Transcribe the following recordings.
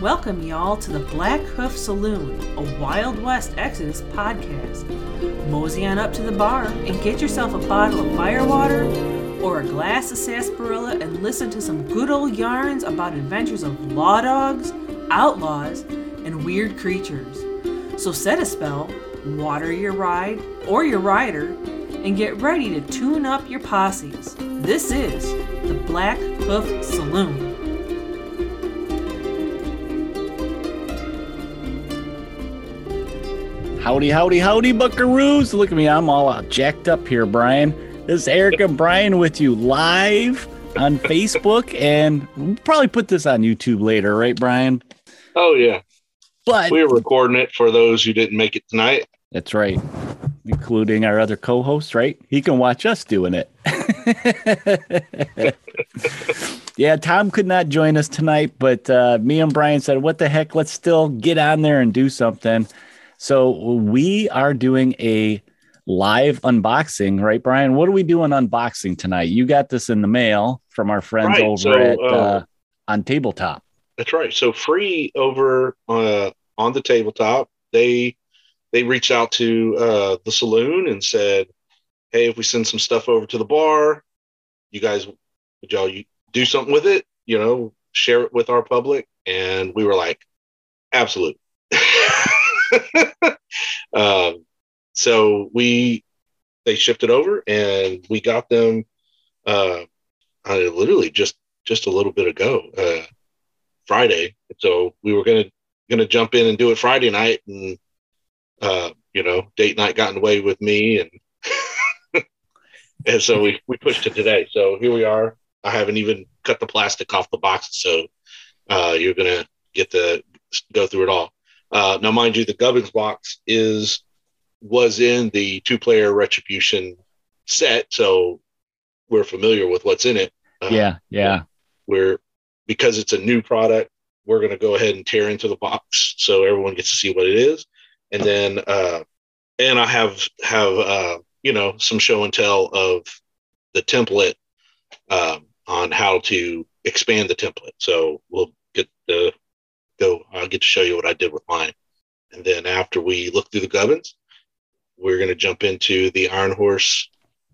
welcome y'all to the Black Hoof Saloon, a Wild West Exodus podcast. Mosey on up to the bar and get yourself a bottle of firewater or a glass of sarsaparilla and listen to some good old yarns about adventures of law dogs, outlaws, and weird creatures. So set a spell, water your ride or your rider, and get ready to tune up your posses. This is the Black Hoof Saloon. Howdy, howdy, howdy, buckaroos. Look at me. I'm all out jacked up here, Brian. This is Eric and Brian with you live on Facebook, and we'll probably put this on YouTube later, right, Brian? Oh, yeah. But we're recording it for those who didn't make it tonight. that's right, including our other co host, right? He can watch us doing it. yeah, Tom could not join us tonight, but uh, me and Brian said, what the heck? Let's still get on there and do something. So we are doing a live unboxing, right, Brian? What are we doing unboxing tonight? You got this in the mail from our friends Right, over so, at uh, uh, on tabletop. That's right. So free over uh, on the tabletop, they they reached out to uh, the saloon and said, "Hey, if we send some stuff over to the bar, you guys would y'all you do something with it? You know, share it with our public." And we were like, "Absolute." um, so we they shipped it over and we got them uh, uh literally just just a little bit ago uh friday. So we were gonna gonna jump in and do it friday night and uh you know date night got in the way with me and and so we we pushed it today. So here we are. I haven't even cut the plastic off the box so uh you're gonna get to go through it all uh now mind you the gubbins box is was in the two player retribution set so we're familiar with what's in it. Uh, yeah, yeah. we're because it's a new product we're going to go ahead and tear into the box so everyone gets to see what it is. And then uh and i have have uh you know some show and tell of the template um on how to expand the template. So we'll get the go i'll get to show you what i did with mine and then after we look through the gubbins we're going to jump into the iron horse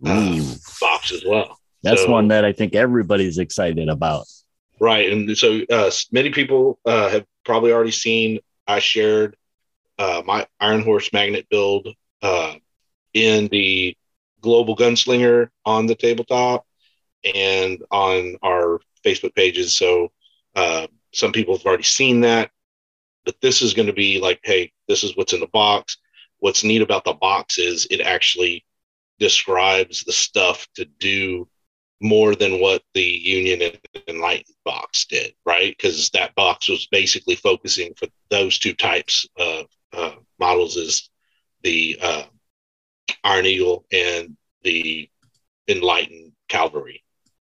uh, box as well that's so- one that I think everybody's excited about. Right. And so uh, many people uh, have probably already seen I shared uh, my Iron Horse magnet build uh, in the Global Gunslinger on the tabletop and on our Facebook pages. So uh, some people have already seen that. But this is going to be like, hey, this is what's in the box. What's neat about the box is it actually describes the stuff to do more than what the Union and Enlightened box did, right? Because that box was basically focusing for those two types of uh, models is the uh, Iron Eagle and the Enlightened Cavalry.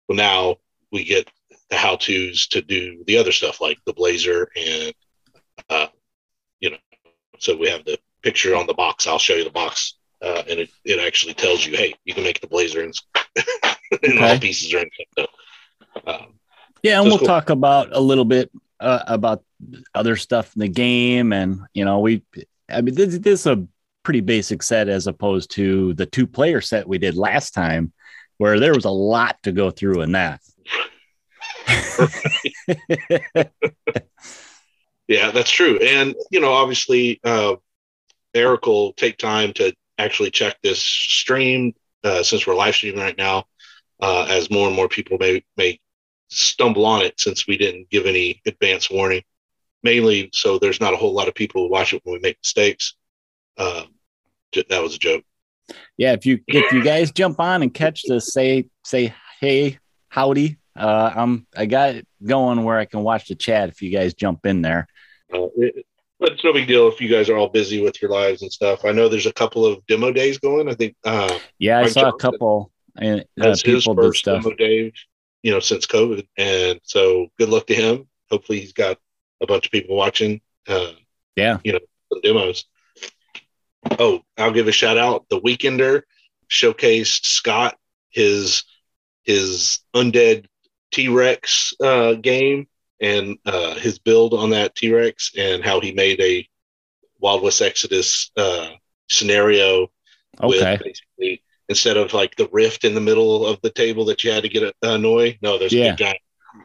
Well, now we get the how tos to do the other stuff like the Blazer and, uh, you know, so we have the picture on the box. I'll show you the box. Uh, and it, it actually tells you, hey, you can make the Blazer and, and all pieces are in. So, um, Yeah, and That's we'll cool. talk about a little bit uh, about other stuff in the game, and you know, we, I mean, this, this is a pretty basic set as opposed to the two player set we did last time, where there was a lot to go through in that. Yeah, that's true. And, you know, obviously, uh, Eric will take time to actually check this stream uh, since we're live streaming right now, uh, as more and more people may, may stumble on it since we didn't give any advance warning, mainly so there's not a whole lot of people who watch it when we make mistakes. J- that was a joke. yeah, if you if you guys jump on and catch this, say say hey howdy. Uh, I'm I got it going where I can watch the chat if you guys jump in there. Uh, it, but it's no big deal if you guys are all busy with your lives and stuff. I know there's a couple of demo days going. I think uh, Yeah, I Mike saw a couple and uh, that's his people did first stuff. demo day, you know, since COVID. And so good luck to him. Hopefully he's got a bunch of people watching, uh, Yeah. you know, demos. Oh, I'll give a shout out. The Weekender showcased Scott his his undead T Rex uh, game and uh, his build on that T Rex and how he made a Wild West Exodus uh, scenario. Okay. With basically, instead of like the rift in the middle of the table that you had to get a, a Noi, no, there's Yeah. a big giant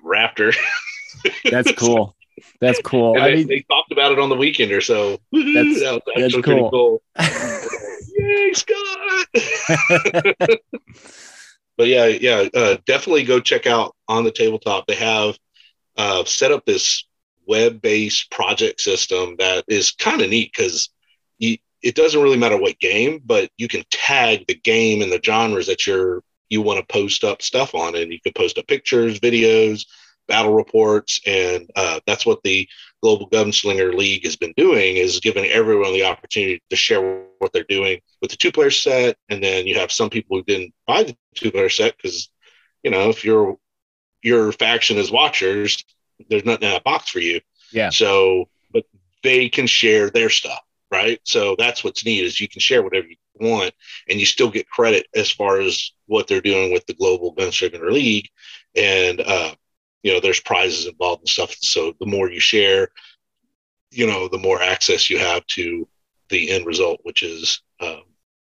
raptor. That's cool. That's cool. and I they, mean, they talked about it on the weekend or so. That's- that that's cool. cool. Yay, Scott! but yeah, yeah, uh, definitely go check out on the tabletop. They have uh, set up this web-based project system that is kind of neat because it doesn't really matter what game, but you can tag the game and the genres that you're you want to post up stuff on, and you can post up pictures, videos, battle reports, and uh, that's what the Global Gunslinger League has been doing is giving everyone the opportunity to share what they're doing with the two-player set, and then you have some people who didn't buy the two-player set because you know if your your faction is watchers, there's nothing in that box for you. Yeah. So, but they can share their stuff, right? So that's what's neat is you can share whatever you want, and you still get credit as far as what they're doing with the Global Gunslinger League, and uh, you know there's prizes involved and stuff. So the more you share, you know, the more access you have to the end result, which is um,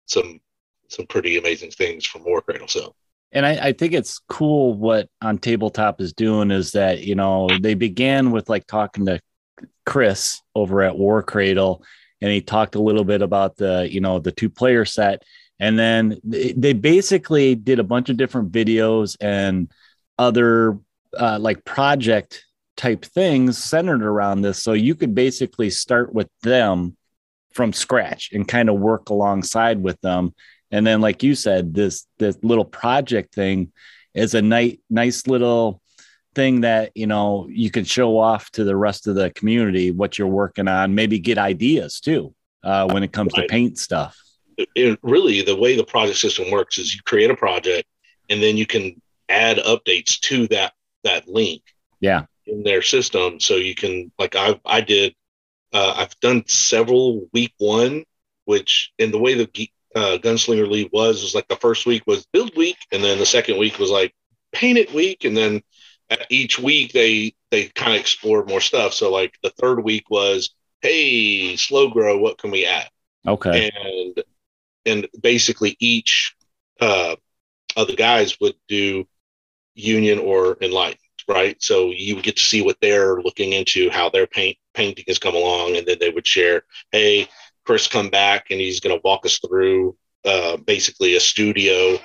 some some pretty amazing things from War Cradle. So and I, I think it's cool what on tabletop is doing is that you know they began with like talking to chris over at war cradle and he talked a little bit about the you know the two player set and then they they basically did a bunch of different videos and other uh, like project type things centered around this so you could basically start with them from scratch and kind of work alongside with them and then, like you said, this this little project thing is a nice nice little thing that you know you can show off to the rest of the community what you're working on. Maybe get ideas too uh, when it comes Right. to paint stuff. it, really the way the project system works is you create a project and then you can add updates to that that link Yeah. in their system so you can like i i did uh, i've done several week one which in the way the uh, gunslinger league was was like the first week was build week and then the second week was like paint it week and then each week they they kind of explored more stuff so like the third week was hey slow grow what can we add Okay. and and basically each uh, of the guys would do union or enlightened right so you would get to see what they're looking into how their paint painting has come along and then they would share hey chris come back and he's going to walk us through uh, basically a studio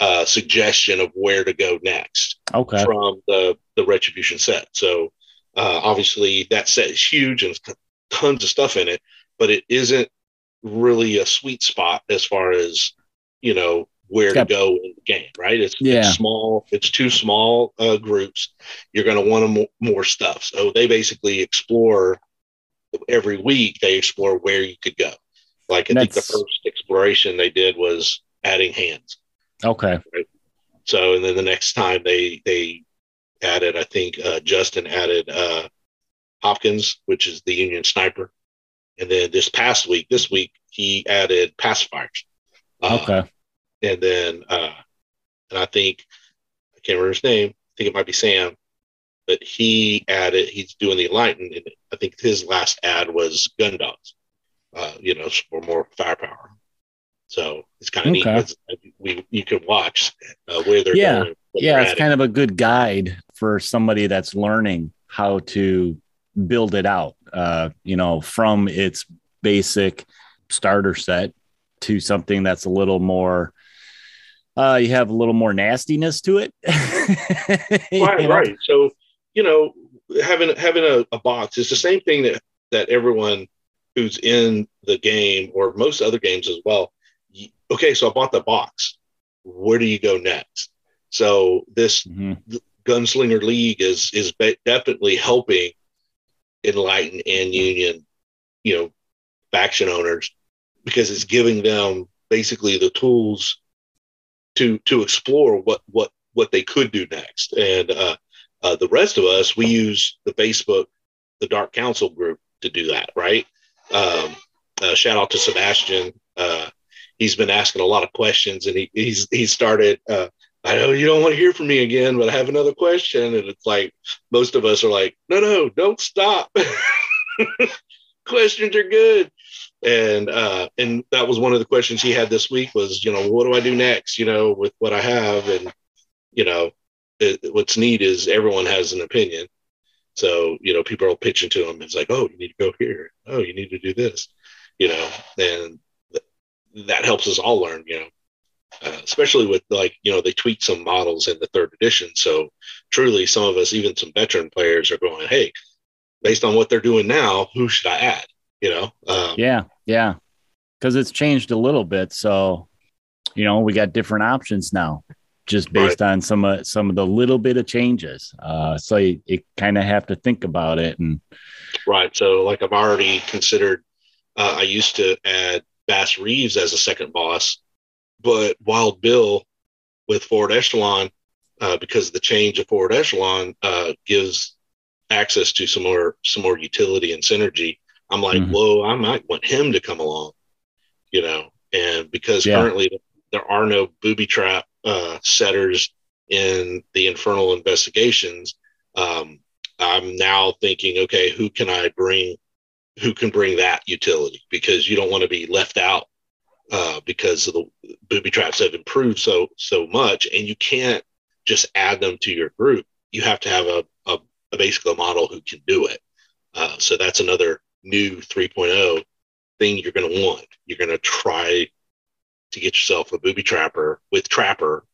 uh, suggestion of where to go next Okay. from the the retribution set so uh, obviously that set is huge and tons of stuff in it but it isn't really a sweet spot as far as you know where to go in the game right it's, Yeah. it's small it's two small uh, groups you're going to want more, more stuff so they basically explore every week they explore where you could go like i think the first exploration they did was adding hands Okay. so, and then the next time they they added, I think uh, Justin added uh, Hopkins, which is the Union sniper, and then this past week, this week he added pacifiers. Uh, Okay. And then uh, and I think I can't remember his name. I think it might be Sam, but he added. He's doing the enlightened, and I think his last ad was gun dogs. Uh, you know, for more firepower. So it's kind of Okay. neat. We you can watch uh, where they're Yeah. going. Yeah, it's adding. kind of a good guide for somebody that's learning how to build it out. Uh, you know, from its basic starter set to something that's a little more. Uh, you have a little more nastiness to it. Right, right. So you know, having having a, a box is the same thing that that everyone who's in the game or most other games as well. Okay, so I bought the box. Where do you go next? So this Mhm. Gunslinger League is is definitely helping Enlighten and Union, you know, faction owners because it's giving them basically the tools to to explore what what what they could do next. And uh, uh, the rest of us, we use the Facebook, the Dark Council group to do that, right? Um, uh, shout out to Sebastian. Uh, he's been asking a lot of questions, and he, he's he started uh, I know you don't want to hear from me again, but I have another question. And it's like most of us are like, no, no, don't stop. Questions are good. And uh, and that was one of the questions he had this week was, you know, what do I do next? You know, with what I have, and you know, it, what's neat is everyone has an opinion. So you know, people are pitching to him. It's like, oh, you need to go here. Oh, you need to do this. You know, and that helps us all learn. You know, uh, especially with like you know they tweak some models in the third edition. So truly, some of us, even some veteran players, are going, "Hey, based on what they're doing now, who should I add?" You know? Um, yeah, yeah, because it's changed a little bit. So you know we got different options now, just based right. on some of some of the little bit of changes. Uh, so you, you kind of have to think about it and. Right. So like I've already considered. Uh, I used to add Bass Reeves as a second boss but Wild Bill with Forward Echelon, uh, because the change of Forward Echelon uh, gives access to some more some more utility and synergy. I'm like, mm-hmm. whoa, I might want him to come along, you know. And because yeah. currently there are no booby trap uh, setters in the Infernal investigations, um, I'm now thinking, okay, who can I bring? Who can bring that utility? Because you don't want to be left out uh, because of the booby traps have improved so so much, and you can't just add them to your group. You have to have a, a, a basically a model who can do it. Uh, so that's another new 3.0 thing you're going to want. You're going to try to get yourself a booby trapper with trapper.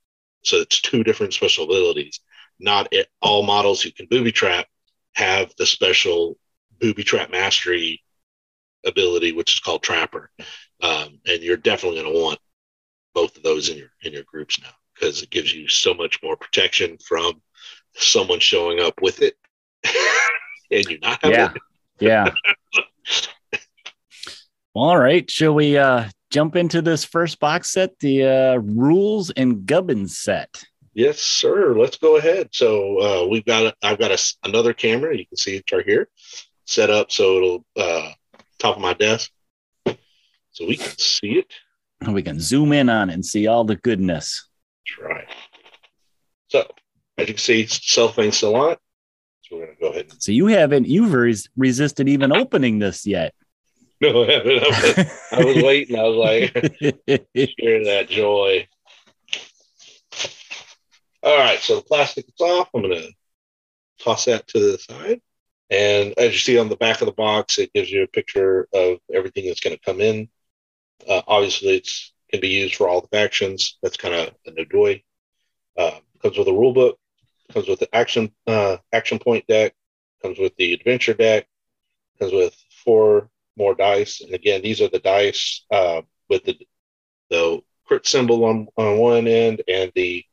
So it's two different special abilities. Not all models who can booby trap have the special booby trap mastery ability, which is called trapper um, and you're definitely going to want both of those in your in your groups now because it gives you so much more protection from someone showing up with it and you not have yeah. It. yeah. All right. Shall we uh, jump into this first box set, the uh, rules and gubbins set? Yes, sir. Let's go ahead. So uh, we've got I've got a, another camera. You can see it right here, set up so it'll uh, top of my desk so we can see it. And we can zoom in on it and see all the goodness. That's right. So as you can see, cellophane still on it. So we're going to go ahead. And- so you haven't, you've res- resisted even opening this yet. No, I haven't. I was, I was waiting. I was like, share that joy. All right. So the plastic is off. I'm going to toss that to the side. And as you see on the back of the box, it gives you a picture of everything that's going to come in uh, obviously, it's can be used for all the factions. That's kind of a Nodoi. Uh, comes with a rule book. Comes with the action uh, action point deck. Comes with the adventure deck. Comes with four more dice. And again, these are the dice uh, with the the crit symbol on, on one end and the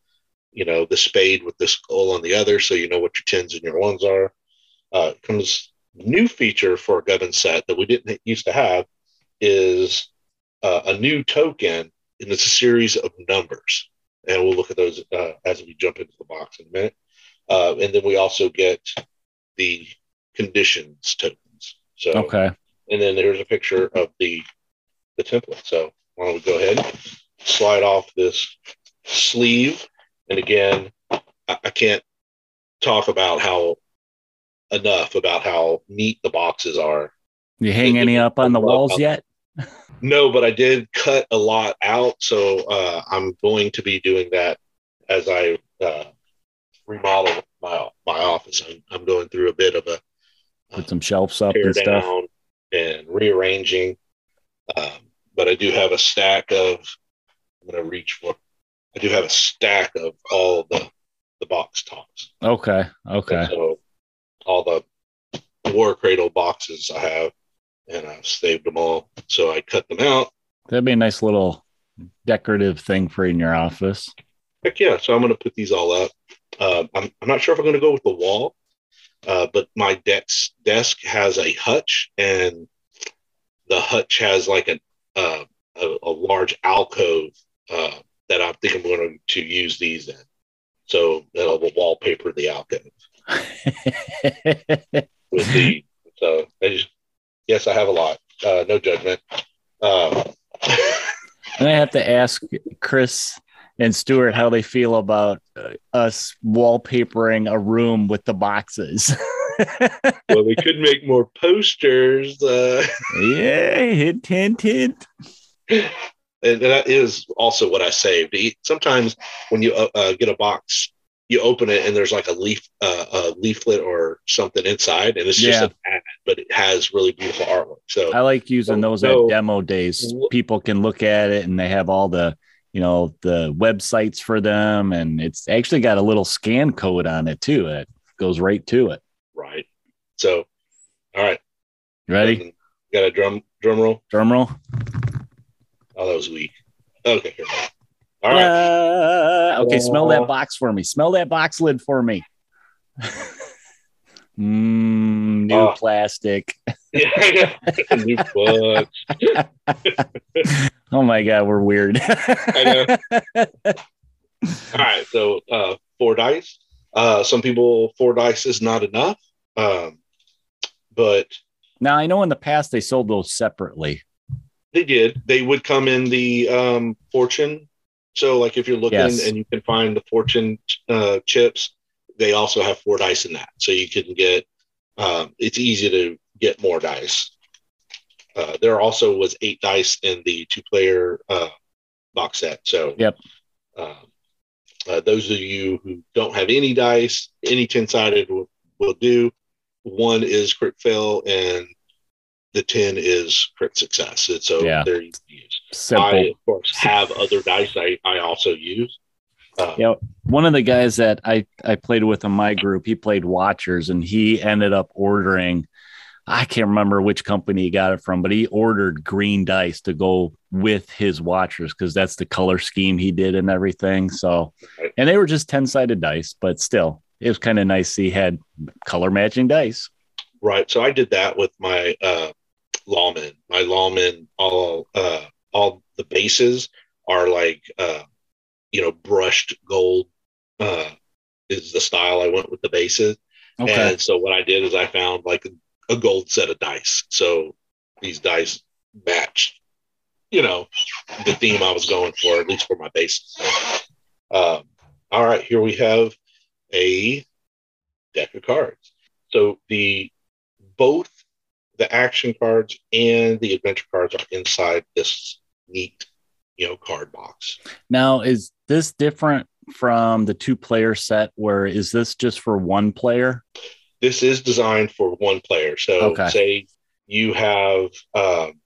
you know the spade with the skull on the other, so you know what your tens and your ones are. Uh, comes new feature for a Gubbin set that we didn't used to have is uh, a new token, and it's a series of numbers. And we'll look at those uh, as we jump into the box in a minute. Uh, and then we also get the conditions tokens. So okay. And then there's a picture of the the template. So why don't we go ahead, slide off this sleeve, and again, I, I can't talk about how enough about how neat the boxes are. You hang any up on the walls yet? No, but I did cut a lot out, so uh, I'm going to be doing that as I uh, remodel my my office. I'm, I'm, going through a bit of a put some shelves up and stuff and rearranging. Um, but I do have a stack of. I'm going to reach for. I do have a stack of all the the box tops. Okay. Okay. so all the war cradle boxes I have and I've saved them all. So I cut them out. That'd be a nice little decorative thing for in your office. Heck yeah. So I'm going to put these all up. Uh, I'm, I'm not sure if I'm going to go with the wall, uh, but my desk desk has a hutch, and the hutch has like a uh, a, a, large alcove uh, that I think I'm going to use these in. So that'll wallpaper the alcove with the. So I just yes, I have a lot. Uh, no judgment. Um, and I have to ask Chris, and Stuart how they feel about us wallpapering a room with the boxes. well, we could make more posters. Uh, yeah, hint, hint, hint. And that is also what I saved. Sometimes when you uh, uh, get a box, you open it and there's like a leaf, uh, a leaflet or something inside, and it's just Yeah. an ad, but it has really beautiful artwork. So I like using those So- at demo days. People can look at it and they have all the, you know, the websites for them. And it's actually got a little scan code on it too. It goes right to it. right. So, all right, Ready? Got a drum drum roll. Drum roll. Oh, that was weak. Okay, here. All right. Uh, okay, smell that box for me. Smell that box lid for me. mm, new Oh. plastic. Yeah, new book. Oh my god, we're weird. I All right, so uh, four dice. Uh, some people four dice is not enough, um, but now I know in the past they sold those separately. they did. They would come in the um, fortune. So, like if you're looking Yes. and you can find the fortune uh, chips, they also have four dice in that, so you can get. Um, it's easy to get more dice. Uh, there also was eight dice in the two-player uh, box set. So, Yep. Um, uh, those of you who don't have any dice, any ten-sided will, will do. One is crit fail, and the ten is crit success. And so Yeah. they're easy to use. Simple. I, of course, have other dice I, I also use. Uh, Yeah. one of the guys that I, I played with in my group, he played Watchers and he ended up ordering, I can't remember which company he got it from, but he ordered green dice to go with his Watchers because that's the color scheme he did and everything. So, and they were just 10 sided dice, but still, it was kind of nice. He had color matching dice. Right. So I did that with my uh, lawmen. My lawmen, all uh, all the bases are like uh, you know brushed gold. Uh, is the style I went with the bases. Okay. And so what I did is I found like a, gold set of dice. So these dice matched, you know, the theme I was going for, at least for my bases. Um, all right, here we have a deck of cards. So the both the action cards and the adventure cards are inside this neat, you know, card box. now, is this different from the two player set where is this just for one player? This is designed for one player. So Okay. say you have um,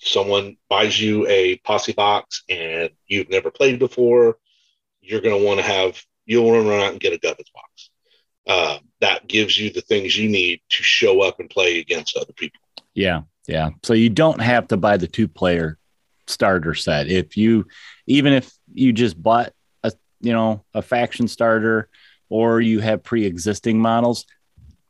someone buys you a posse box and you've never played before, you're going to want to have you'll want to run out and get a Gubbins box. Uh, that gives you the things you need to show up and play against other people. Yeah, yeah. So you don't have to buy the two player starter set. If you even if you just bought a you know a faction starter or you have pre-existing models,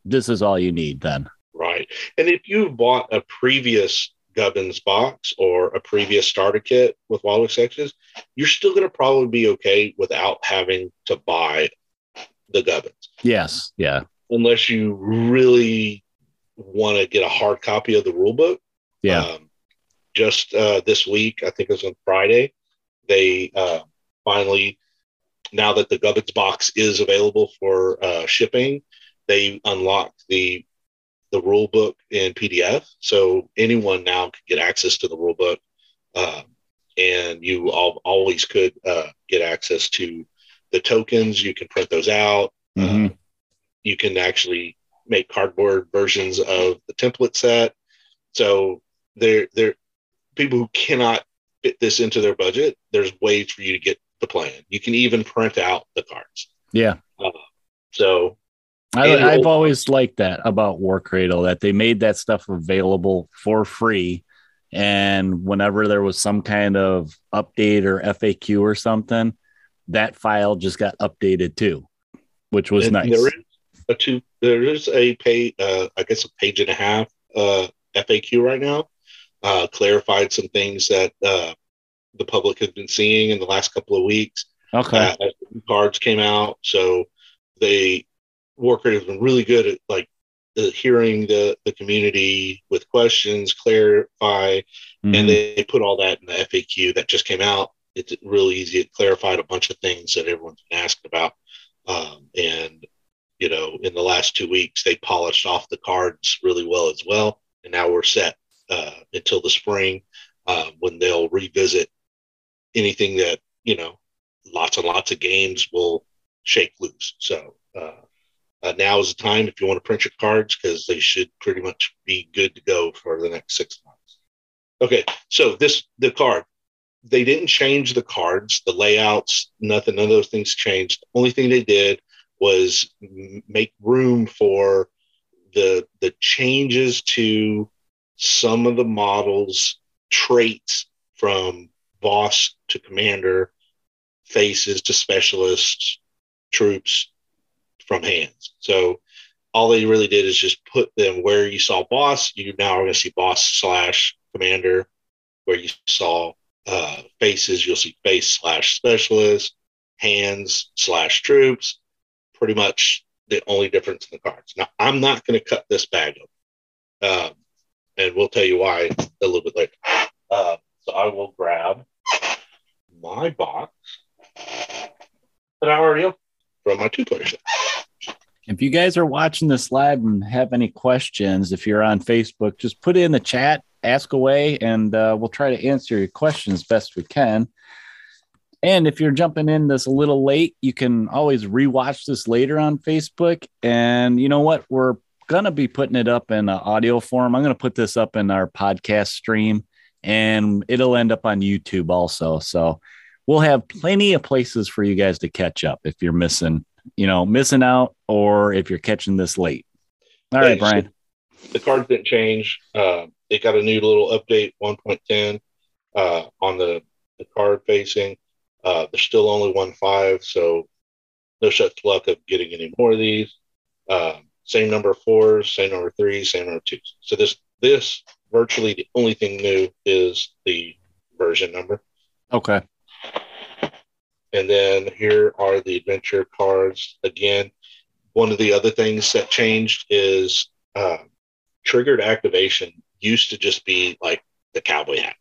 this is all you need then. Right. And if you've bought a previous Gubbins box or a previous starter kit with Wallow X's, you're still going to probably be okay without having to buy the Gubbins, Yes, yeah. unless you really want to get a hard copy of the rule book. Yeah. Um, just uh, this week, I think it was on Friday, they uh, finally, now that the Gubbins box is available for uh, shipping, they unlocked the the rule book in PDF. So anyone now can get access to the rule book, um, and you al- always could uh, get access to the tokens. You can print those out. Mhm. Uh, you can actually make cardboard versions of the template set. So there, there, people who cannot fit this into their budget, there's ways for you to get the plan. You can even print out the cards. Yeah. So I, I've old- always liked that about War Cradle that they made that stuff available for free. And whenever there was some kind of update or FAQ or something, that file just got updated too, which was and nice. There is a two. There is a page. Uh, I guess a page and a half uh, FAQ right now. Uh, clarified some things that uh, the public has been seeing in the last couple of weeks. okay. uh, cards came out. So they War Cradle has been really good at like the, hearing the the community with questions, clarify, Mhm. and they put all that in the FAQ that just came out. it's really easy. It clarified a bunch of things that everyone's been asked about. Um, and, you know, in the last two weeks, they polished off the cards really well as well. And now we're set uh, until the spring uh, when they'll revisit anything that, you know, lots and lots of games will shake loose. So uh, uh, now is the time if you want to print your cards because they should pretty much be good to go for the next six months. Okay, so this the card they didn't change the cards, the layouts, nothing, none of those things changed. The only thing they did was make room for the the changes to some of the models traits from boss to commander faces to specialists troops from hands so all they really did is just put them where you saw boss you now are going to see boss slash commander where you saw uh, faces, you'll see face slash specialist, hands slash troops. Pretty much the only difference in the cards. Now, I'm not going to cut this bag open, um, and we'll tell you why a little bit later. Uh, so I will grab my box that I already from my set. If you guys are watching this live and have any questions, if you're on Facebook, just put it in the chat ask away and uh, we'll try to answer your questions best we can. And if you're jumping in this a little late, you can always rewatch this later on Facebook. And you know what? We're going to be putting it up in audio form. I'm going to put this up in our podcast stream and it'll end up on YouTube also. So we'll have plenty of places for you guys to catch up if you're missing, you know, missing out or if you're catching this late. All right, Brian. The cards didn't change. Uh, it got a new little update 1.10 uh, on the, the card facing. Uh, there's still only one five, so no such luck of getting any more of these. Uh, same number of fours, same number of threes, same number of twos. So this this virtually the only thing new is the version number. Okay. And then here are the adventure cards. Again, one of the other things that changed is uh, triggered activation used to just be like the cowboy hat,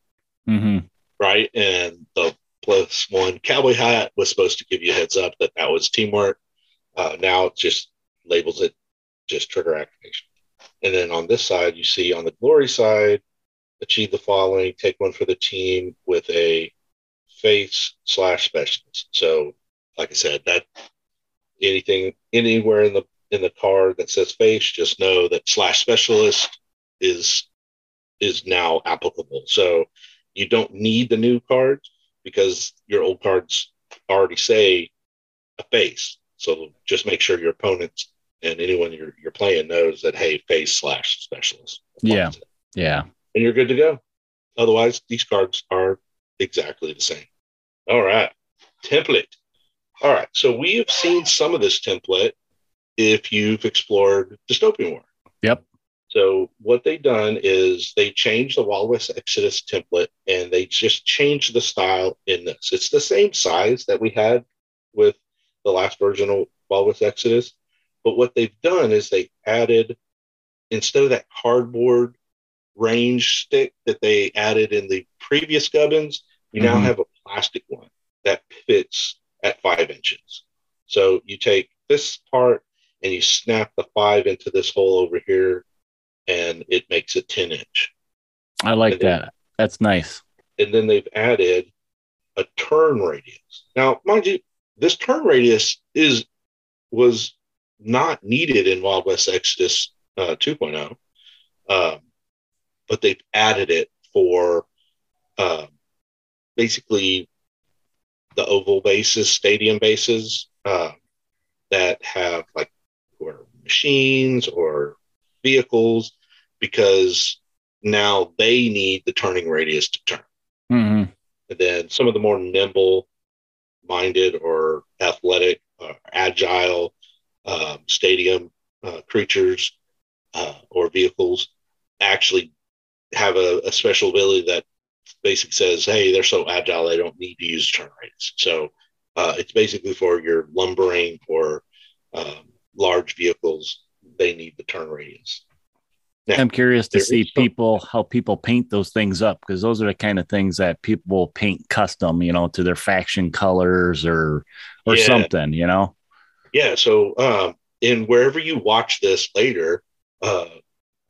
mm-hmm. right? And the plus one cowboy hat was supposed to give you a heads up that that was teamwork. Uh, now it just labels it just trigger activation. And then on this side, you see on the glory side, achieve the following: take one for the team with a face slash specialist. So, like I said, that anything anywhere in the in the card that says face, just know that slash specialist is is now applicable. So you don't need the new cards because your old cards already say a face. So just make sure your opponents and anyone you're, you're playing knows that, hey, face slash specialist. Yeah. Yeah. And you're good to go. Otherwise, these cards are exactly the same. All right. Template. All right. So we have seen some of this template if you've explored Dystopian War. Yep. So what they've done is they changed the Wild West Exodus template and they just changed the style in this. It's the same size that we had with the last version of Wild West Exodus, but what they've done is they added instead of that cardboard range stick that they added in the previous gubbins, we mm-hmm. now have a plastic one that fits at five inches. So you take this part and you snap the five into this hole over here and it makes a 10 inch. I like and that. Then, That's nice. And then they've added a turn radius. Now, mind you, this turn radius is was not needed in Wild West Exodus uh, 2.0, um, but they've added it for uh, basically the oval bases, stadium bases uh, that have like or machines or vehicles because now they need the turning radius to turn. Mm-hmm. And then some of the more nimble minded or athletic, uh, agile um, stadium uh, creatures uh, or vehicles actually have a, a, special ability that basically says, hey, they're so agile, they don't need to use turn radius. So uh, it's basically for your lumbering or um, large vehicles they need the turn radius. I'm curious to see people how people paint those things up because those are the kind of things that people paint custom, you know, to their faction colors or or Yeah. something, you know. Yeah. So, um, and wherever you watch this later, uh,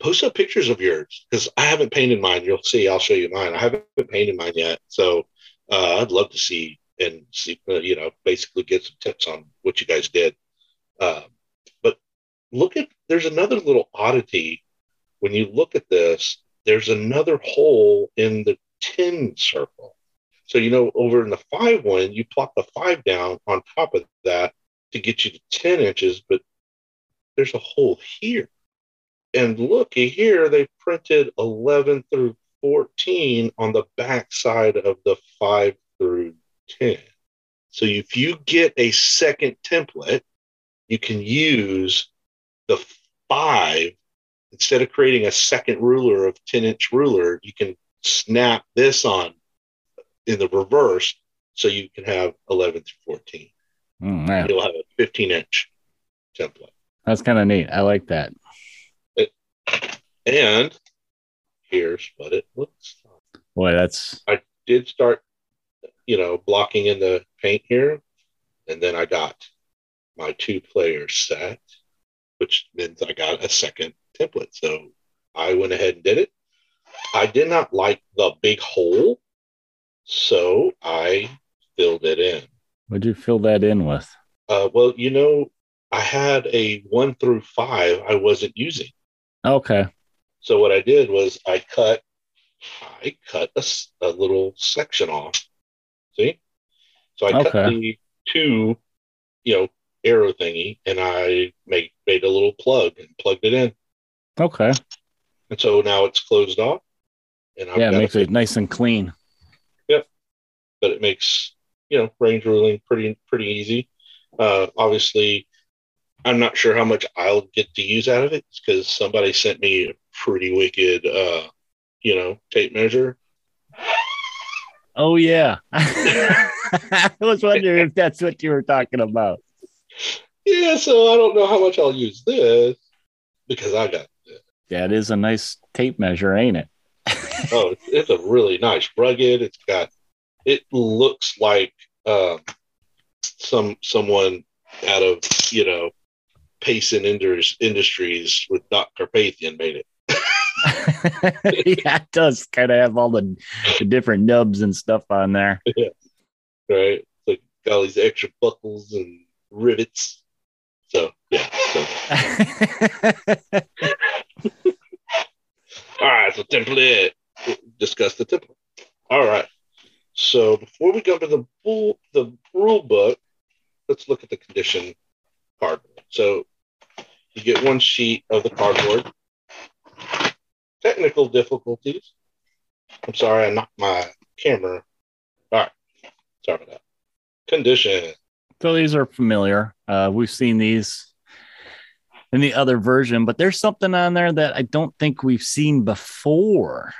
post up pictures of yours because I haven't painted mine. You'll see. I'll show you mine. I haven't painted mine yet. So, uh, I'd love to see and see, uh, you know, basically get some tips on what you guys did. Uh, but look at there's another little oddity when you look at this. There's another hole in the 10 circle. So, you know, over in the five one, you plop the five down on top of that to get you to 10 inches, but there's a hole here. And looky here, they printed 11 through 14 on the back side of the 5 through 10. So if you get a second template, you can use the 5 instead of creating a second ruler of 10 inch ruler, you can snap this on in the reverse so you can have 11 through 14 Mm, you'll have a 15 inch template. that's kind of neat. I like that. And here's what it looks like. Boy, that's I Did start, you know, blocking in the paint here. And then I got my two player set, which means I got a second template. So I went ahead and did it. I did not like the big hole. So I filled it in. what'd you fill that in with? Uh, well, you know, I had a one through five I wasn't using. Okay. So what I did was I cut, I cut a, a little section off. See, so I cut the two, you know, arrow thingy, and I made made a little plug and plugged it in, Okay. and so now it's closed off. And I've yeah, it makes it nice and clean. Yep. But it makes you know range ruling pretty pretty easy. Uh, obviously, I'm not sure how much I'll get to use out of it because somebody sent me a pretty wicked, uh, you know, tape measure. Oh yeah. I was wondering if that's what you were talking about. Yeah, so I don't know how much I'll use this because I got Yeah, it is a nice tape measure, ain't it? oh, it's, it's a really nice rugged. It's got it looks like um, some someone out of you know Payson Indus- Industries with Doc Carpathian made it. yeah, it does kind of have all the, the different nubs and stuff on there. right? It's like got all these extra buckles and rivets. So yeah. So all right, so template. Discuss the template. All right. So before we go to the full the rule book, let's look at the condition cardboard. So you get one sheet of the cardboard. Technical difficulties. I'm sorry, I knocked my camera. All right. Sorry about that. Condition. so these are familiar. Uh, we've seen these in the other version, but there's something on there that I don't think we've seen before.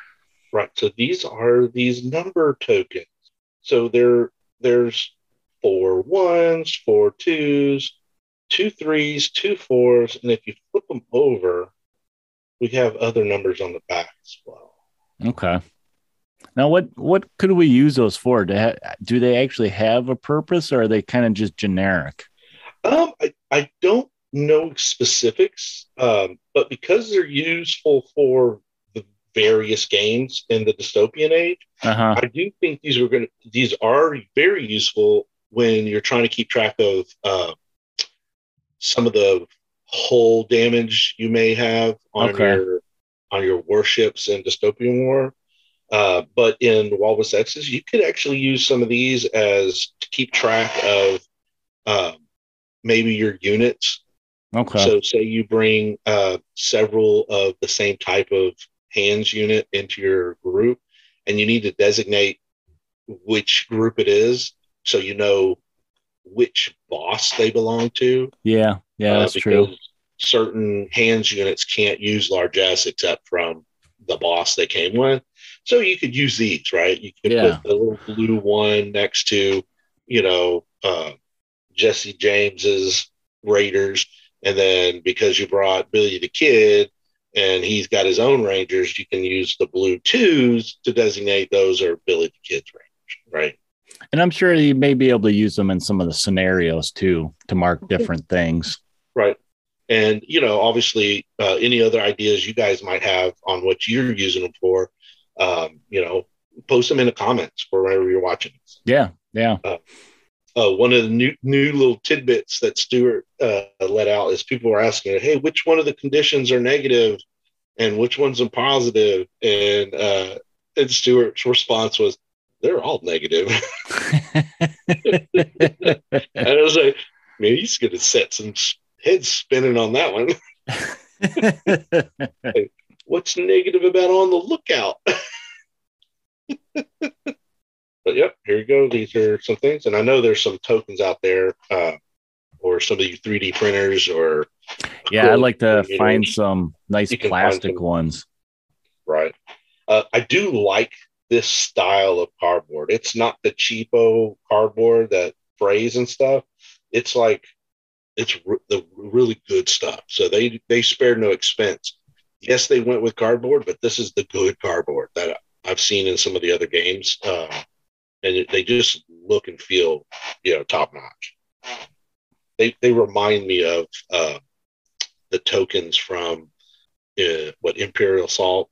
Right. So these are these number tokens. So there there's four ones, four twos, two threes, two fours, and if you flip them over, we have other numbers on the back as well. Okay. Now, what what could we use those for? Do, ha- do they actually have a purpose, or are they kind of just generic? Um, I, I don't know specifics, um, but because they're useful for various games in the dystopian age, Uh huh. I do think these are going to these are very useful when you're trying to keep track of uh, some of the hull damage you may have on Okay. your on your warships in dystopian war. Uh, but in Walrus X's, you could actually use some of these as to keep track of um, maybe your units Okay. so, say you bring uh, several of the same type of hands unit into your group, and you need to designate which group it is, so you know which boss they belong to. yeah. Yeah, uh, that's true. Certain hands units can't use largesse except from the boss they came with. So you could use these, right? You could Yeah. put the little blue one next to, you know, uh, Jesse James's Raiders, and then because you brought Billy the Kid, and he's got his own rangers, you can use the blue twos to designate those are Billy the Kid's rangers, right? And I'm sure you may be able to use them in some of the scenarios too to mark different things. Right. And, you know, obviously, uh, any other ideas you guys might have on what you're using them for, um, you know, post them in the comments for wherever you're watching. Yeah. Yeah. Uh, uh, one of the new new little tidbits that Stuart uh, let out is people were asking, "Hey, which one of the conditions are negative, and which ones are positive?" And uh, and Stuart's response was, "They're all negative." and I was like, "Man, he's going to set some heads spinning on that one." what's negative about on the lookout? But yep, here you go. These are some things, and I know there's some tokens out there, uh, or some of you 3D printers, or yeah, I'd like to find some nice plastic ones. Right. Uh, I do like this style of cardboard. It's not the cheapo cardboard that frays and stuff. It's like it's re- the really good stuff. So they they spared no expense. Yes, they went with cardboard, but this is the good cardboard that I've seen in some of the other games. Uh, and they just look and feel, you know, top notch. They they remind me of uh, the tokens from uh, what Imperial Assault.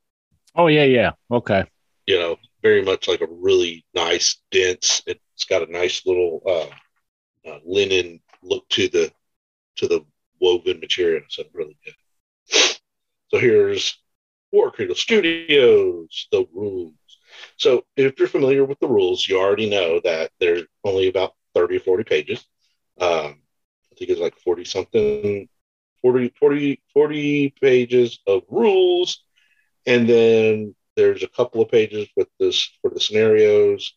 Oh yeah, yeah, okay. You know, very much like a really nice, dense. It's got a nice little uh, uh, linen look to the to the woven material. So really good. So here's War Cradle Studios, the rules. So if you're familiar with the rules, you already know that there's only about 30 or 40 pages. Um, I think it's like 40 something, 40, 40, 40 pages of rules. And then there's a couple of pages with this for the scenarios,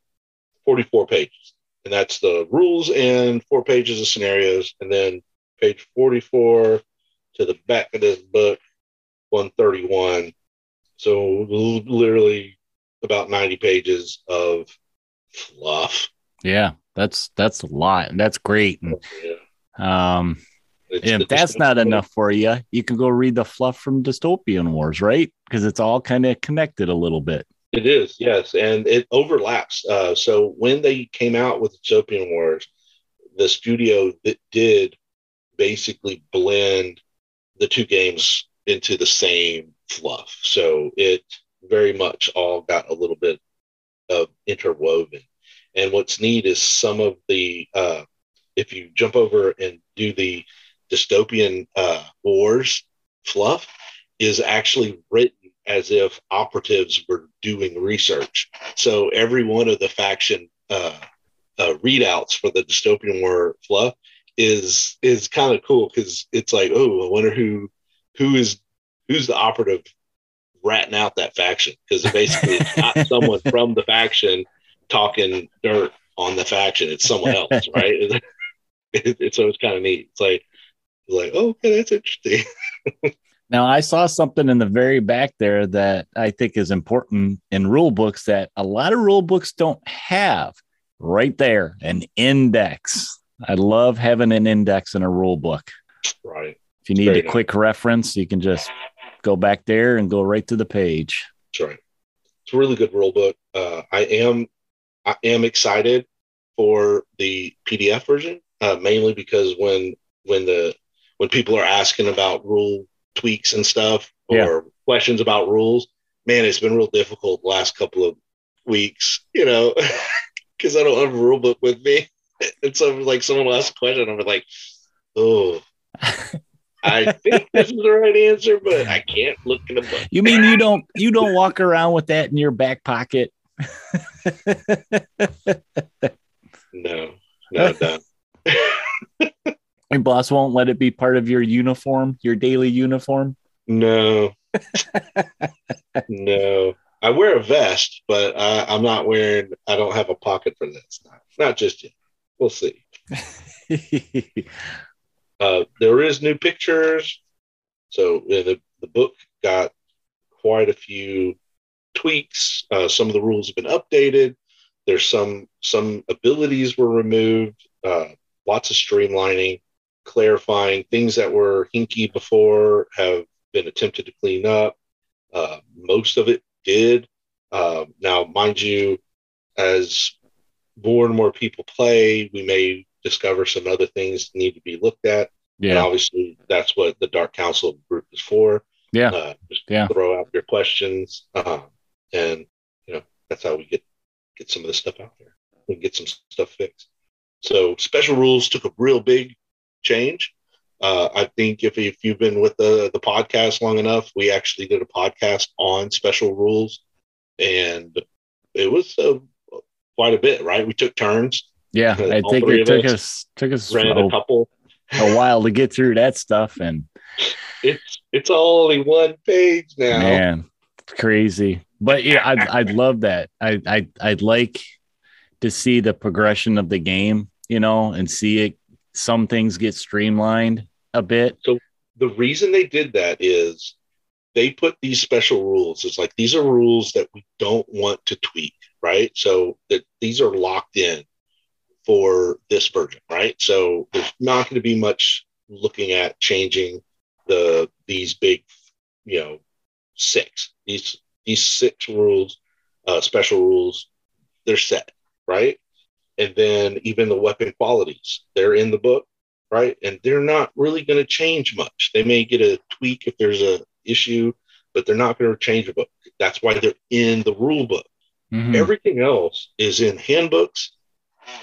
44 pages. And that's the rules and four pages of scenarios. And then page 44 to the back of this book, 131. So literally about 90 pages of fluff. Yeah, that's that's a lot. And that's great. And, yeah. Um, if that's not enough for you, you can go read the fluff from Dystopian Wars, right? Because it's all kind of connected a little bit. It is, yes, and it overlaps. Uh, so when they came out with Dystopian Wars, the studio that did basically blend the two games into the same fluff. So it very much all got a little bit of interwoven. And what's neat is some of the, uh, if you jump over and do the dystopian uh, wars fluff, is actually written as if operatives were doing research. So every one of the faction uh, uh, readouts for the dystopian war fluff is is kind of cool because it's like, oh, I wonder who who is who's the operative ratting out that faction because basically it's not someone from the faction talking dirt on the faction. It's someone else, right? it, it, so it's kind of neat. It's like, it's like, oh, okay, that's interesting. now, I saw something in the very back there that I think is important in rule books that a lot of rule books don't have. Right there, an index. I love having an index in a rule book. Right. If you need a nice. quick reference, you can just go back there and go right to the page. That's right. It's a really good rule book. Uh, I am I am excited for the PDF version, uh, mainly because when when the when people are asking about rule tweaks and stuff or yeah. questions about rules, man, it's been real difficult the last couple of weeks, you know, because I don't have a rule book with me. And so like someone will ask a question, I'm like, oh, I think this is the right answer, but I can't look in the book. You mean you don't you don't walk around with that in your back pocket? no, no, no. Your boss won't let it be part of your uniform, your daily uniform. No, no. I wear a vest, but I, I'm not wearing. I don't have a pocket for this. Not, not just yet. We'll see. Uh, there is new pictures. So uh, the, the book got quite a few tweaks. Uh, some of the rules have been updated. There's some some abilities were removed. Uh, lots of streamlining, clarifying things that were hinky before have been attempted to clean up. Uh, most of it did. Uh, now, mind you, as more and more people play, we may discover some other things need to be looked at. And Yeah. obviously, that's what the Dark Council group is for. Yeah. Uh, just Yeah. throw out your questions, uh, and you know that's how we get get some of this stuff out there. We get some stuff fixed. So special rules took a real big change. Uh, I think if if you've been with the the podcast long enough, we actually did a podcast on special rules, and it was uh, quite a bit. Right, we took turns, Yeah. I think it took us us took us a, a couple. a while to get through that stuff and It's it's only one page now. man, crazy. But yeah, I'd I'd love that. I I I'd like to see the progression of the game, you know, and see it some things get streamlined a bit. So the reason they did that is they put these special rules. It's like these are rules that we don't want to tweak, right? So that these are locked in for this version, right? So there's not going to be much looking at changing the these big, you know, six these these six rules, uh, special rules, they're set, right? And then even the weapon qualities, they're in the book right? And they're not really going to change much. They may get a tweak if there's a issue, but they're not going to change the book. That's why they're in the rule book. Mhm. Everything else is in handbooks,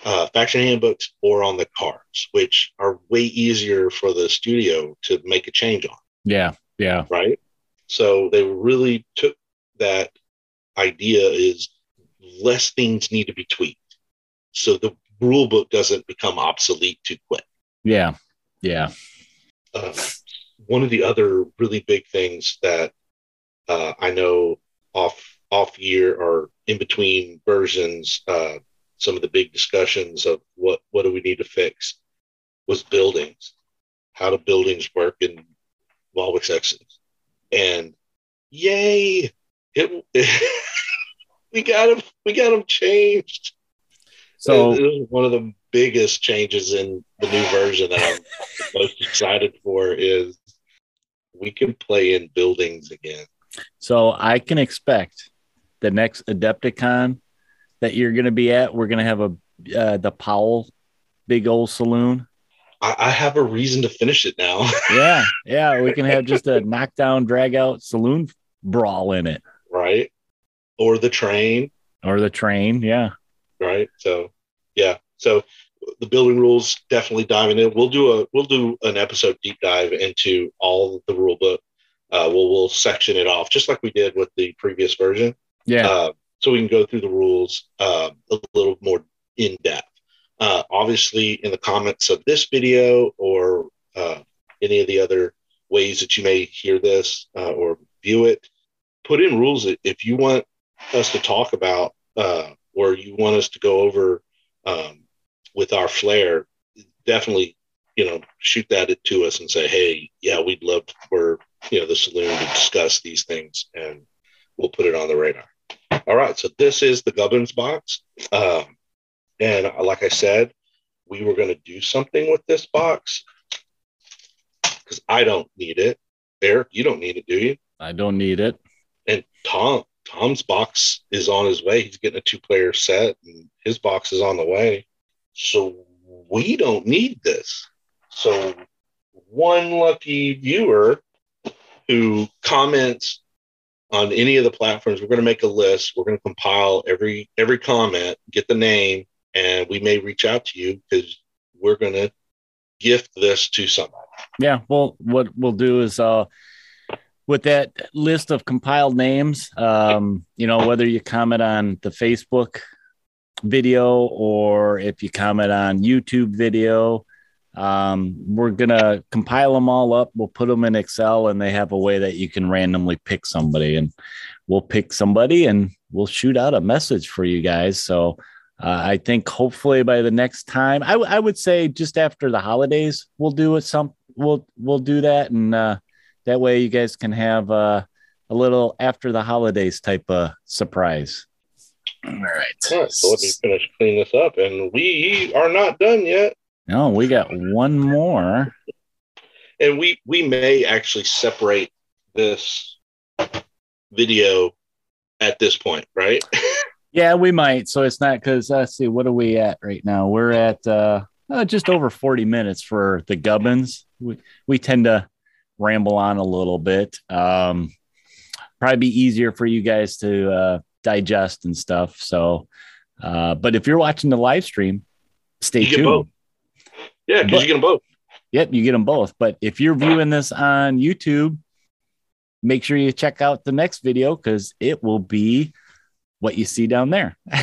uh, faction handbooks, or on the cards, which are way easier for the studio to make a change on, Yeah, yeah, right? So they really took that idea is less things need to be tweaked. So the rule book doesn't become obsolete too quick. yeah, yeah. uh, one of the other really big things that uh, I know off off year or in between versions, uh, some of the big discussions of what what do we need to fix was buildings, how do buildings work in Wild West Exodus, and yay, it, we got them we got them changed. So it was one of the biggest changes in the new version that I'm most excited for is we can play in buildings again. So I can expect the next Adepticon that you're going to be at. We're going to have a uh, the Powell big old saloon. I, I have a reason to finish it now, Yeah, yeah. We can have just a knockdown, drag out saloon brawl in it, right? Or the train, or the train. Yeah, right? So yeah, so the building rules definitely diving in. We'll do a we'll do an episode deep dive into all the rule book. Uh, we'll we'll section it off just like we did with the previous version. yeah, uh, so we can go through the rules uh, a little more in depth. Uh, obviously, in the comments of this video or uh, any of the other ways that you may hear this uh, or view it, put in rules if you want us to talk about uh, or you want us to go over um, with our flair, definitely you know shoot that to us and say, hey, yeah, we'd love for you know the saloon to discuss these things, and we'll put it on the radar. All right, so this is the Gubbins box. Um, and uh, like I said, we were going to do something with this box because I don't need it. Eric, you don't need it, do you? I don't need it. And Tom, Tom's box is on his way. He's getting a two player set, and his box is on the way. So we don't need this. So one lucky viewer who comments on any of the platforms, we're going to make a list. We're going to compile every every comment, get the name, and we may reach out to you because we're going to gift this to somebody. Yeah. Well, what we'll do is uh with that list of compiled names, um, you know, whether you comment on the Facebook video or if you comment on YouTube video, um, we're gonna compile them all up. We'll put them in Excel, and they have a way that you can randomly pick somebody, and we'll pick somebody, and we'll shoot out a message for you guys. So. Uh, I think hopefully by the next time, I, w- I would say just after the holidays, we'll do it. Some we'll we'll do that, and uh, that way you guys can have uh, a little after the holidays type of surprise. All right. All right, so let me finish cleaning this up, and we are not done yet. No, we got one more. and we we may actually separate this video at this point, right? Yeah, we might. So it's not because let's see, what are we at right now? We're at uh, uh, just over 40 minutes for the gubbins. We we tend to ramble on a little bit. Um, probably be easier for you guys to uh, digest and stuff. So, uh, but if you're watching the live stream, stay tuned. Yeah, because you get them both. Yep, you get them both. But if you're viewing this on YouTube, make sure you check out the next video because it will be what you see down there.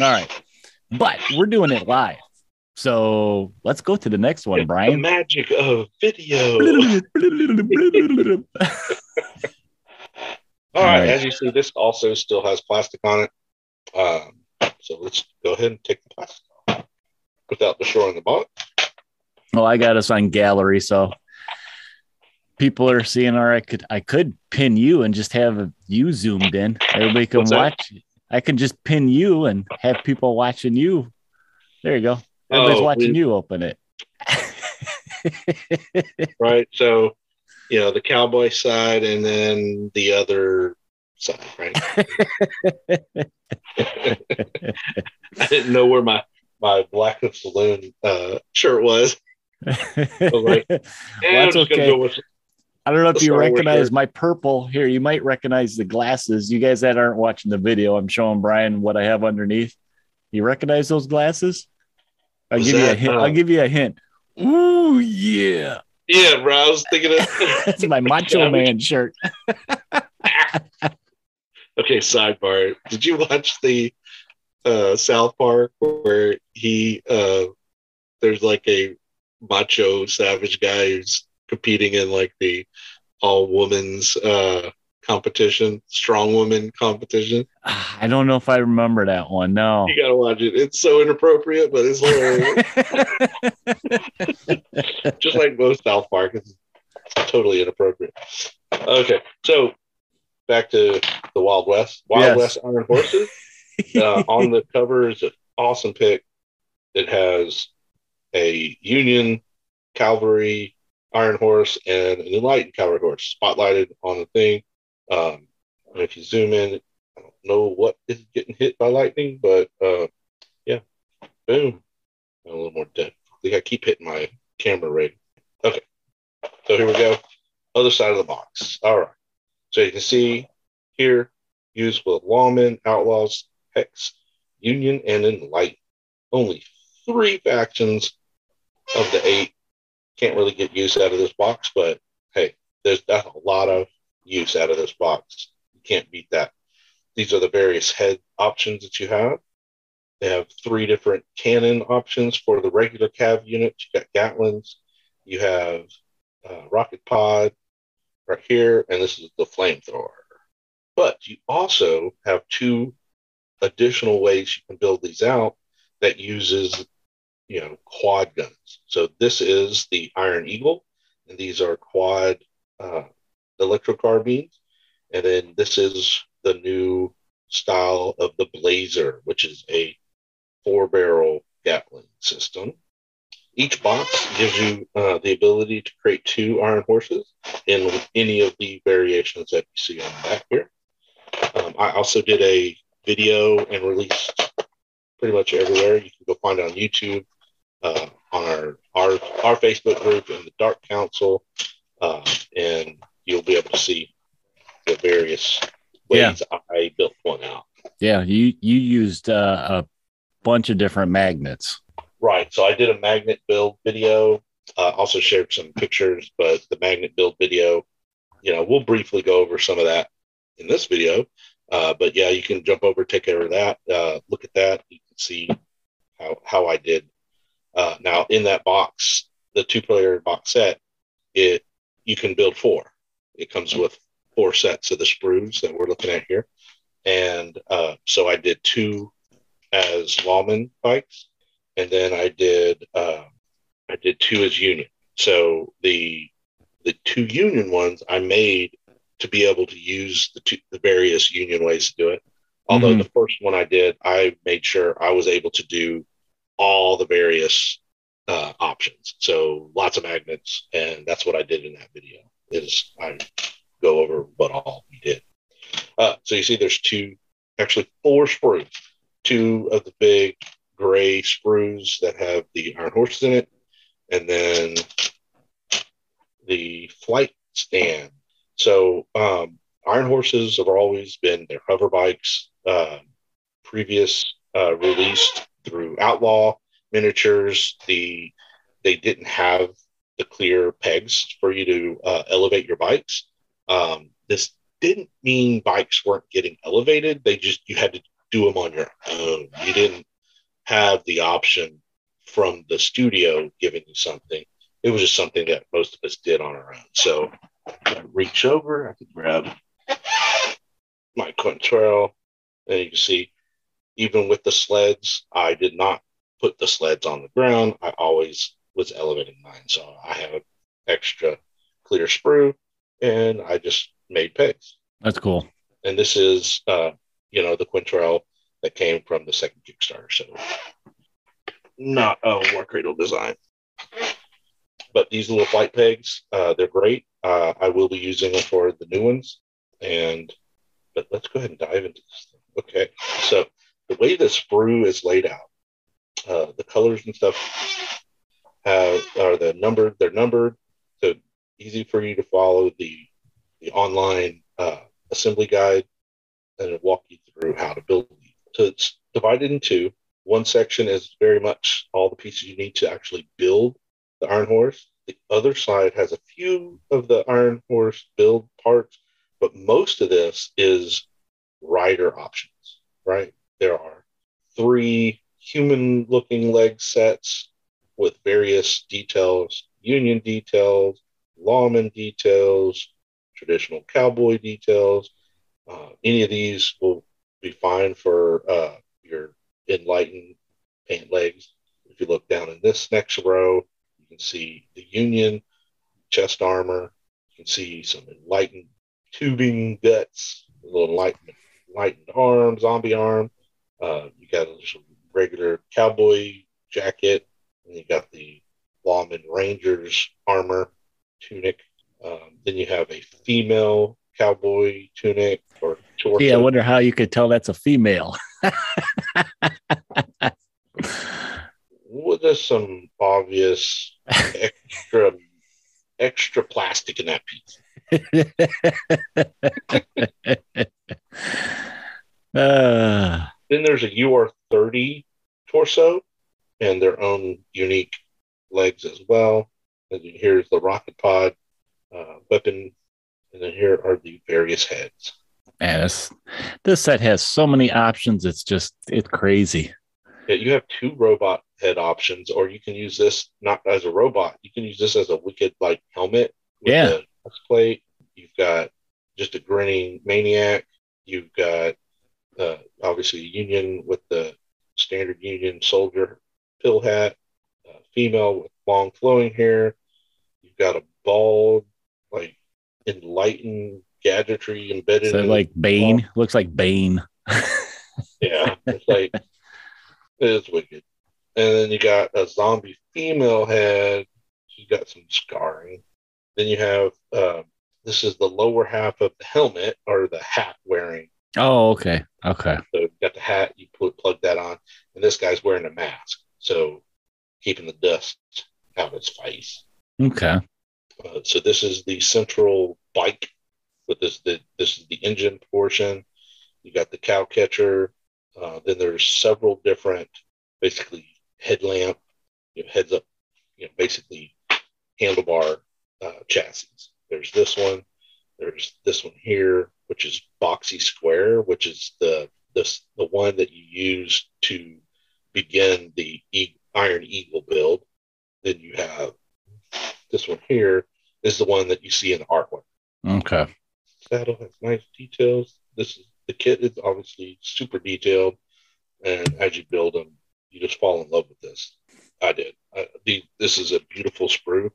All right. But we're doing it live. So let's go to the next one, The Brian. magic of video. All right, Right. as you see, this also still has plastic on it. Um, so let's go ahead and take the plastic off without destroying the box. well, I got us on gallery, so people are seeing or I could I could pin you and just have you zoomed in. Everybody can What's that? watch. I can just pin you and have people watching you. There you go. Everybody's Oh, watching we- you open it. right? So, you know, the cowboy side and then the other side, right? I didn't know where my my Black Saloon uh, shirt was. right. And Well, that's I'm just gonna okay. go I don't know if you recognize my purple here. You might recognize the glasses. You guys that aren't watching the video, I'm showing Brian what I have underneath. You recognize those glasses? I'll Is give you a hint. uh, I'll give you a hint. Ooh, yeah. yeah, bro. I was thinking of That's my Macho Man shirt. Okay, sidebar. Did you watch the uh, South Park where he uh, there's like a macho savage guy who's competing in like the all women's uh, competition, strong woman competition? I don't know if I remember that one. No. You gotta watch it. It's so inappropriate, but it's hilarious. Just like most South Park, it's totally inappropriate. Okay, so back to the Wild West. Wild Yes. West Iron Horses. uh, on the cover is an awesome pick. It has a Union Cavalry Iron Horse and an Enlightened Cavalry Horse spotlighted on the thing. Um, if you zoom in, I don't know what is getting hit by lightning, but uh, yeah, boom. A little more dead. I think I keep hitting my camera rating. Okay, so here we go. Other side of the box. All right. So you can see here, used with lawmen, outlaws, Hex, Union, and Enlightened. Only three factions of the eight. Can't really get use out of this box, but hey, there's a lot of use out of this box. You can't beat that. These are the various head options that you have. They have three different cannon options for the regular cav units. You got Gatlins, you have uh, rocket pod right here, and this is the flamethrower. But you also have two additional ways you can build these out that uses you know quad guns. So this is the iron eagle and these are quad uh, electrocarbines and then this is the new style of the blazer which is a four barrel gatling system each box gives you uh, the ability to create two iron horses in any of the variations that you see on the back here um, i also did a video and released pretty much everywhere. You can go find it on YouTube, uh, on our, our our Facebook group and the Dark Council, uh, and you'll be able to see the various ways I built one out. yeah, you you used uh, a bunch of different magnets. Right. So I did a magnet build video. Uh, also shared some pictures, but the magnet build video, you know, we'll briefly go over some of that in this video. Uh, but yeah, you can jump over, take care of that. Uh, look at that. You can see how how I did. Uh, now in that box, the two player box set, it you can build four. It comes with four sets of the sprues that we're looking at here, and uh, so I did two as lawman bikes, and then I did uh, I did two as union. So the the two union ones I made to be able to use the two, the various union ways to do it. Although Mhm. the first one I did, I made sure I was able to do all the various uh, options. So lots of magnets, and that's what I did in that video. Is I go over what all we did. Uh, so you see, there's two, actually four sprues. Two of the big gray sprues that have the iron horses in it, and then the flight stand. So um, iron horses have always been their hover bikes. Uh, previous uh, released through Outlaw miniatures. The they didn't have the clear pegs for you to uh, elevate your bikes. Um, this didn't mean bikes weren't getting elevated. They just you had to do them on your own. You didn't have the option from the studio giving you something. It was just something that most of us did on our own. So I reach over, I can grab my Quintrell, and you can see even with the sleds, I did not put the sleds on the ground. I always was elevating mine. So I have an extra clear sprue and I just made pegs. That's cool. And this is, uh, you know, the Quintrell that came from the second Kickstarter. So not a War Cradle design. But these little flight pegs, uh, they're great. Uh, I will be using them for the new ones. And, but let's go ahead and dive into this thing. Okay. So the way the sprue is laid out, uh, the colors and stuff have are the numbered. They're numbered, so easy for you to follow the the online uh, assembly guide, and it'll walk you through how to build. So it's divided in two. One section is very much all the pieces you need to actually build the Iron Horse. The other side has a few of the Iron Horse build parts, but most of this is rider options, right? There are three human looking leg sets with various details, union details, lawman details, traditional cowboy details. Uh, any of these will be fine for uh, your enlightened paint legs. If you look down in this next row, you can see the union chest armor. You can see some enlightened tubing guts, a little enlightened, enlightened arm, zombie arm. Uh, you got some regular cowboy jacket, and you got the Lawman Rangers armor tunic. Um, then you have a female cowboy tunic or torso. Yeah, I wonder how you could tell that's a female. well, there's some obvious extra extra plastic in that piece. uh, then there's a UR30 torso and their own unique legs as well. And here's the rocket pod uh, weapon, and then here are the various heads. Man, this this set has so many options. It's just it's crazy. Yeah, you have two robot head options, or you can use this not as a robot. You can use this as a wicked like helmet. Yeah. plate. You've got just a grinning maniac. You've got uh, obviously Union with the standard Union soldier pill hat, uh, female with long flowing hair. You've got a bald, like enlightened gadgetry embedded. So like Bane looks like Bane. yeah, it's like it's wicked. And then you got a zombie female head. She's got some scarring. Then you have uh, this is the lower half of the helmet or the hat wearing Oh, okay. Okay. So you got the hat, you put plug that on, and this guy's wearing a mask, so keeping the dust out of his face. Okay. Uh, so this is the central bike, but this the this is the engine portion. You got the cow catcher. Uh, then there's several different, basically headlamp, you know, heads up, you know, basically handlebar uh, chassis. There's this one. There's this one here which is Boxy Square, which is the the, the one that you use to begin the e- Iron Eagle build. Then you have this one here is the one that you see in the artwork. Okay. Saddle has nice details. This is the kit is obviously super detailed, and as you build them, you just fall in love with this. I did. I, the, this is a beautiful sprue,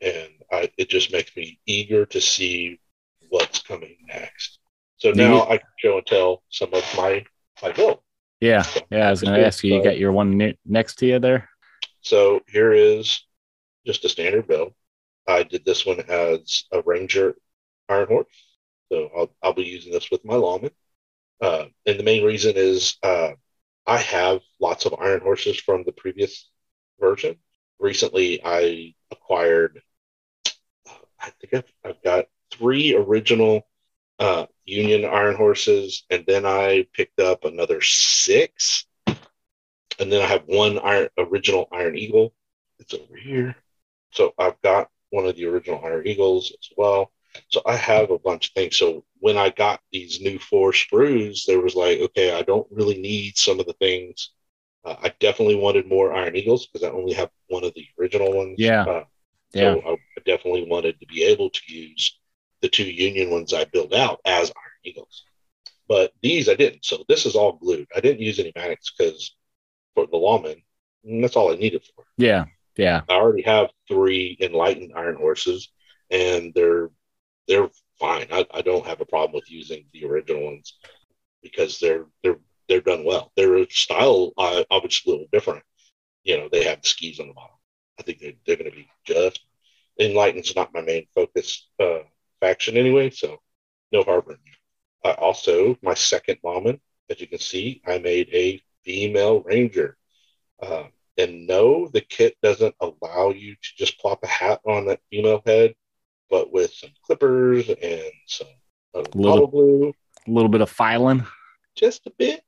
and I, it just makes me eager to see what's coming next. So now I can show and tell some of my my build. Yeah, yeah. I was going to ask you. You got your one ne- next to you there. So here is just a standard build. I did this one as a Ranger Iron Horse. So I'll, I'll be using this with my lawman. Uh, and the main reason is uh, I have lots of Iron Horses from the previous version. Recently, I acquired, I think I've, I've got three original uh, Union Iron Horses, and then I picked up another six. And then I have one iron, original Iron Eagle. It's over here. So I've got one of the original Iron Eagles as well. So I have a bunch of things. So when I got these new four sprues, there was like, okay, I don't really need some of the things. Uh, I definitely wanted more Iron Eagles because I only have one of the original ones. Yeah. Uh, Yeah. so I definitely wanted to be able to use the two Union ones I built out as Iron Eagles. But these I didn't. So this is all glued. I didn't use any magnets because for the lawman, mm, that's all I needed for. Yeah. Yeah. I already have three enlightened iron horses, and they're they're fine. I, I don't have a problem with using the original ones because they're they're they're done well. Their style uh, obviously a little different. You know, they have the skis on the bottom. I think they're, they're going to be just enlightened's not my main focus uh, faction anyway, so no harbor. I also my second lawman, as you can see, I made a female ranger. Uh, and no, the kit doesn't allow you to just plop a hat on that female head, but with some clippers and some uh, Little- bottle glue, A little bit of filing. just a bit.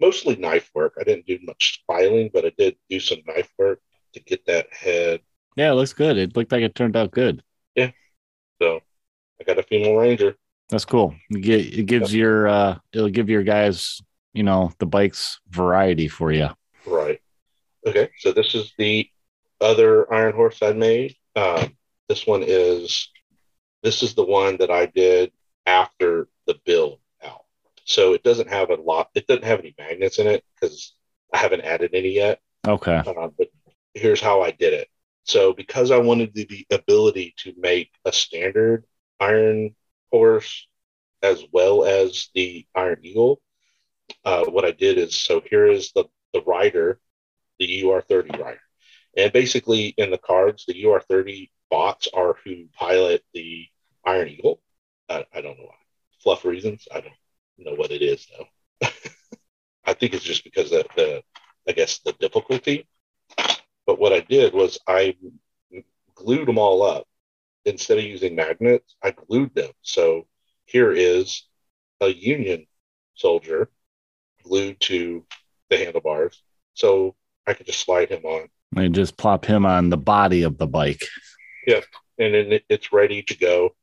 Mostly knife work. I didn't do much filing, but I did do some knife work to get that head. Yeah, it looks good. It looked like it turned out good. Yeah. So I got a female ranger. That's cool. It it gives your uh it'll give your guys, you know, the bikes variety for you. Right. Okay. So this is the other Iron Horse I made. Um, this one is this is the one that I did after the build out. So it doesn't have a lot. It doesn't have any magnets in it because I haven't added any yet. Okay. Uh, but here's how I did it. So because I wanted the, the ability to make a standard Iron Horse as well as the Iron Eagle, uh, what I did is so here is the the rider, the UR30 rider, and basically in the cards, the UR30 bots are who pilot the Iron Eagle. I, I don't know why, fluff reasons. I don't know what it is though. I think it's just because of the I guess the difficulty. But what I did was I glued them all up instead of using magnets. I glued them. So here is a Union soldier glued to the handlebars. So I could just slide him on, And just plop him on the body of the bike. Yep. And then it's ready to go.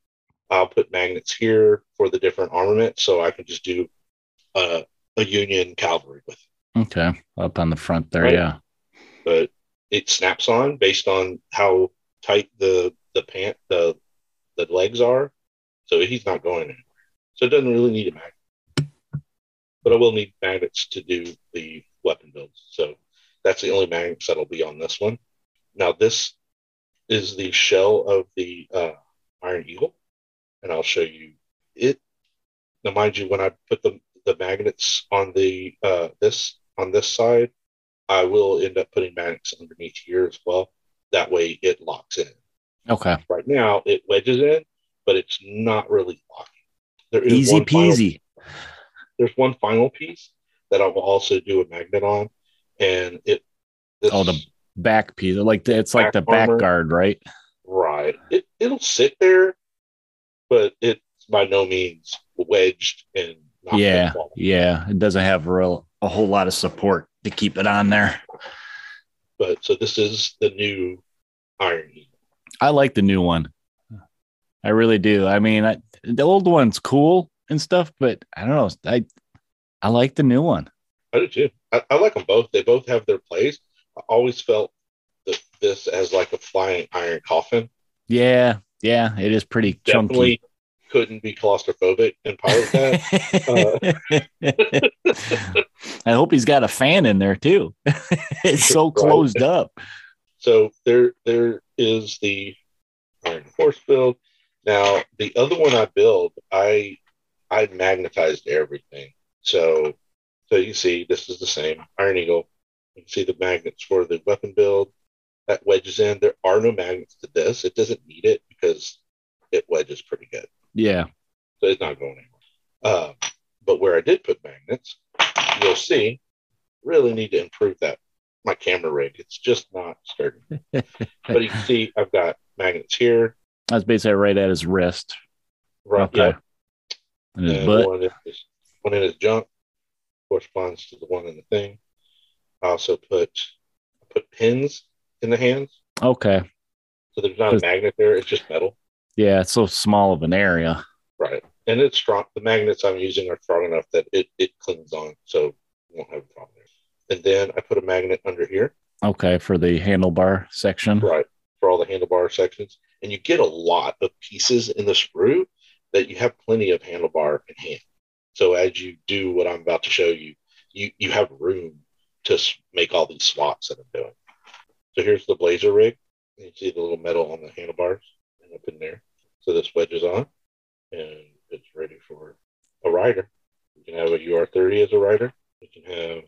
I'll put magnets here for the different armament, so I can just do uh, a Union cavalry with it. Okay. Up on the front there, Right. yeah. But it snaps on based on how tight the the pant the the legs are. So he's not going anywhere. So it doesn't really need a magnet. But I will need magnets to do the weapon builds. So that's the only magnets that'll be on this one. Now this is the shell of the uh, Iron Eagle, and I'll show you it. Now, mind you, when I put the the magnets on the uh, this on this side, I will end up putting magnets underneath here as well. That way, it locks in. Okay. Right now, it wedges in, but it's not really locking. There is Easy one final- peasy. there's one final piece that I will also do a magnet on, and it. Oh, the back piece. Like the, it's like the back guard, right? right. It it'll sit there, but it's by no means wedged and. not Yeah. Yeah. It doesn't have real a whole lot of support to keep it on there. But so this is the new Iron I like the new one. I really do. I mean, I, the old one's cool and stuff, but I don't know. I I like the new one. I do too. I, I like them both. They both have their place. I always felt that this as like a flying iron coffin. Yeah, yeah, it is pretty Definitely chunky. couldn't be claustrophobic and pilot that. I hope he's got a fan in there too. it's so Right. closed up. so there, there is the iron horse build. Now the other one I build, I, I magnetized everything. So, so you see, this is the same Iron Eagle. You can see the magnets for the weapon build. that wedges in. There are no magnets to this. It doesn't need it because it wedges pretty good. Yeah. So it's not going anywhere. Uh, but where I did put magnets, you'll see, really need to improve that. My camera rig, it's just not sturdy. but you can see I've got magnets here. That's basically right at his wrist. Right. Okay. Yeah. And his and butt. one in his, one in his junk corresponds to the one in the thing. I also put I put pins in the hands, Okay. so there's not a magnet there. It's just metal, Yeah, it's so small of an area. right? And it's strong. The magnets I'm using are strong enough that it it clings on, so you won't have a problem there. And then I put a magnet under here, Okay, for the handlebar section. right, for all the handlebar sections. And you get a lot of pieces in the sprue that you have plenty of handlebar in hand. So as you do what I'm about to show you, you you have room to make all these slots that I'm doing. So here's the blazer rig. You see the little metal on the handlebars and up in there. So this wedge is on and it's ready for a rider. You can have a UR30 as a rider. You can have,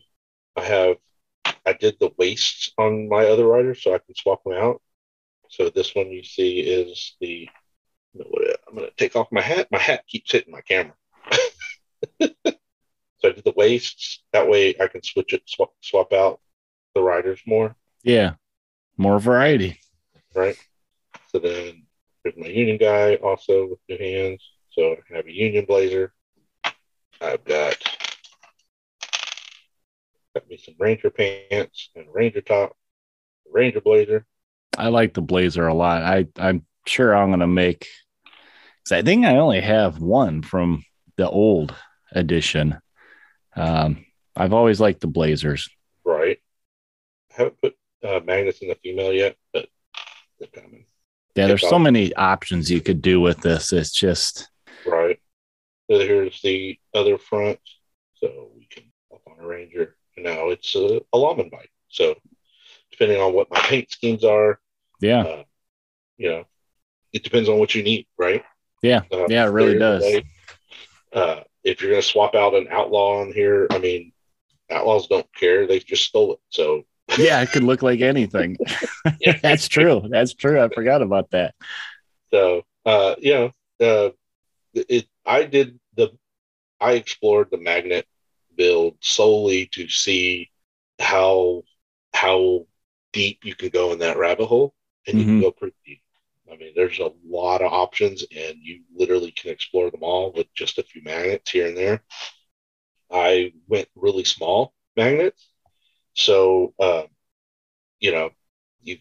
I have, I did the waists on my other rider so I can swap them out. So this one you see is the, I'm going to take off my hat. My hat keeps hitting my camera. So I did the waists. That way I can switch it, swap, swap out the riders more, Yeah. More variety. right? So then there's my union guy also with new hands. So I can have a union blazer. I've got got me some ranger pants and ranger top, ranger blazer. I like the blazer a lot. I I'm sure I'm gonna make. Cause I think I only have one from the old edition. Um, I've always liked the blazers. Right. I haven't put uh, magnets in the female yet, but they're coming. Yeah, there's so many options you could do with this. It's just Right. So here's the other front. So we can up on a Ranger. And now it's a, a lawman bike. So depending on what my paint schemes are, yeah, uh, you know, it depends on what you need, right? Yeah. Uh, Yeah, it really there is a does. Uh, if you're going to swap out an outlaw on here, I mean, outlaws don't care. They just stole it. So yeah, it could look like anything. That's true. That's true. I forgot about that. So, uh, you know, uh, it, I did the, I explored the magnet build solely to see how, how deep you can go in that rabbit hole and you can Mhm. go pretty deep. I mean, there's a lot of options and you literally can explore them all with just a few magnets here and there. I went really small magnets. So, uh, you know, you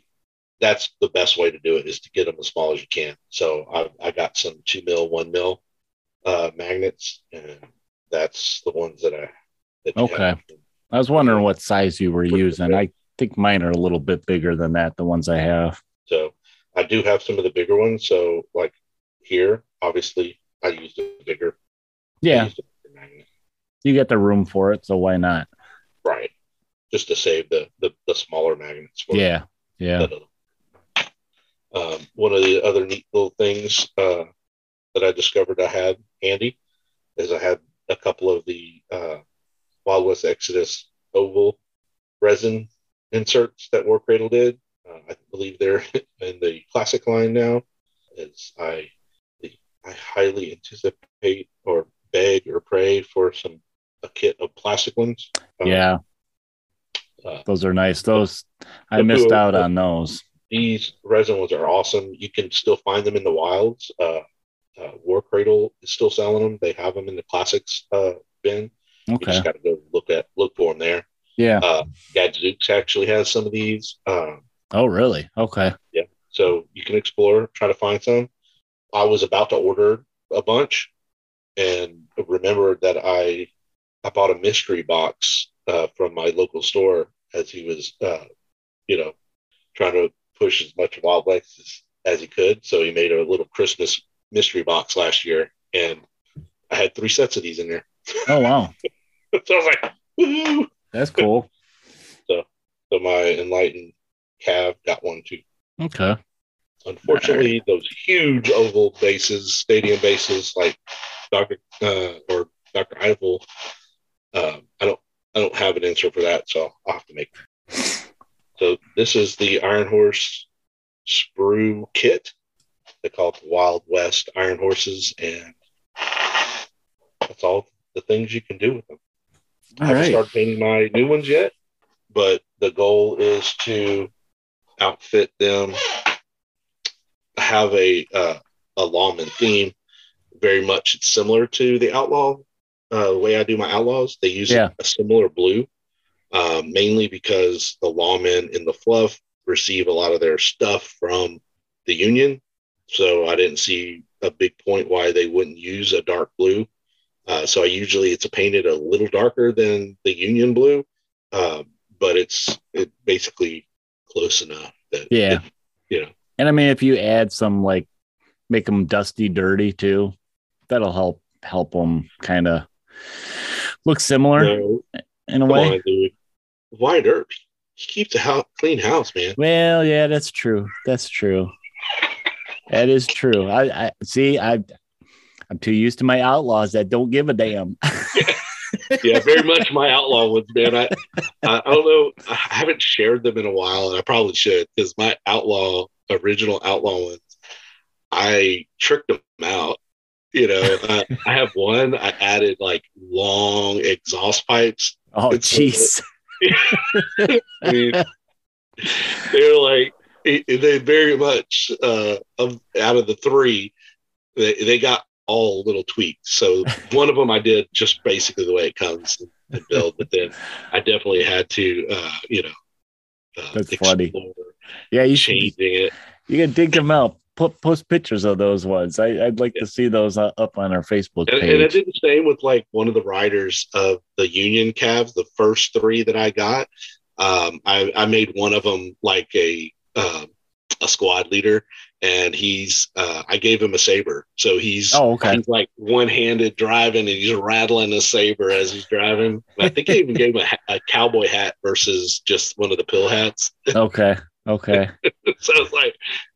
that's the best way to do it is to get them as small as you can. So I, I got some two mil, one mil uh, magnets, and that's the ones that I. That Okay. I was wondering what size you were using. big. I think mine are a little bit bigger than that, the ones I have. So I do have some of the bigger ones. So like here, obviously, I used the bigger. Yeah, bigger you get the room for it, so why not? Right. Just to save the the, the smaller magnets. for Yeah, yeah. Um, one of the other neat little things uh, that I discovered I had handy is I had a couple of the uh, Wild West Exodus oval resin inserts that War Cradle did. Uh, I believe they're in the classic line now. As I, I highly anticipate or beg or pray for some a kit of plastic ones. Um, Yeah, uh, those are nice. Those I missed out on those. these resin ones are awesome. You can still find them in the wilds. Uh, uh, War Cradle is still selling them. They have them in the classics uh, bin. You Okay. just got to go look at look for them there. Yeah. Uh, Gadzooks actually has some of these, um, Oh, really? Okay. Yeah. So you can explore, try to find some. I was about to order a bunch, and remembered that I I bought a mystery box uh, from my local store as he was, uh, you know, trying to push as much Wild West as, as he could. So he made a little Christmas mystery box last year, and I had three sets of these in there. Oh, wow. so I was like, Woo! That's cool. so, So my enlightened Cav got one too. Okay. Unfortunately, those huge oval bases, stadium bases like Doctor uh, or Doctor Eiffel, um, I don't I don't have an answer for that, so I'll have to make. So this is the Iron Horse sprue kit. They call it the Wild West Iron Horses, and that's all the things you can do with them. I haven't right. started painting my new ones yet, but the goal is to outfit them, have a uh, a lawman theme. Very much it's similar to the outlaw uh, the way I do my outlaws. They use Yeah. a similar blue, um, mainly because the lawmen in the fluff receive a lot of their stuff from the union. So I didn't see a big point why they wouldn't use a dark blue. Uh, so I usually it's painted a little darker than the union blue, um, but it's it basically close enough that Yeah. it- you know And I mean, if you add some like make them dusty, dirty too, that'll help help them kind of look similar no, in a way. on, dude. Wyatt Earp, he keeps a house, clean house, man. Well, yeah, that's true. That's true. That is true. I, I see. I I'm too used to my outlaws that don't give a damn. yeah, very much my outlaw ones, man. I, I don't know. I haven't shared them in a while, and I probably should because my outlaw original outlaw ones, I tricked them out. You know, I, I have one. I added like long exhaust pipes. Oh, jeez. I mean, they're like it- they very much uh, of out of the three, they, they got all little tweaks. So one of them I did just basically the way it comes and build, but then I definitely had to, uh, you know, uh, That's funny. Yeah, you should. it. You can dig them out. Put post pictures of those ones. I, I'd like to see those uh, up on our Facebook And, and I did the same with like one of the riders of the Union Cavs, the first three that I got. Um, I, I made one of them like a um, a squad leader, and he's uh, I gave him a saber, so he's Oh, okay. he's like one handed driving, and he's rattling a saber as he's driving. I think I even gave him a, a cowboy hat versus just one of the pill hats. Okay. Okay. so it's like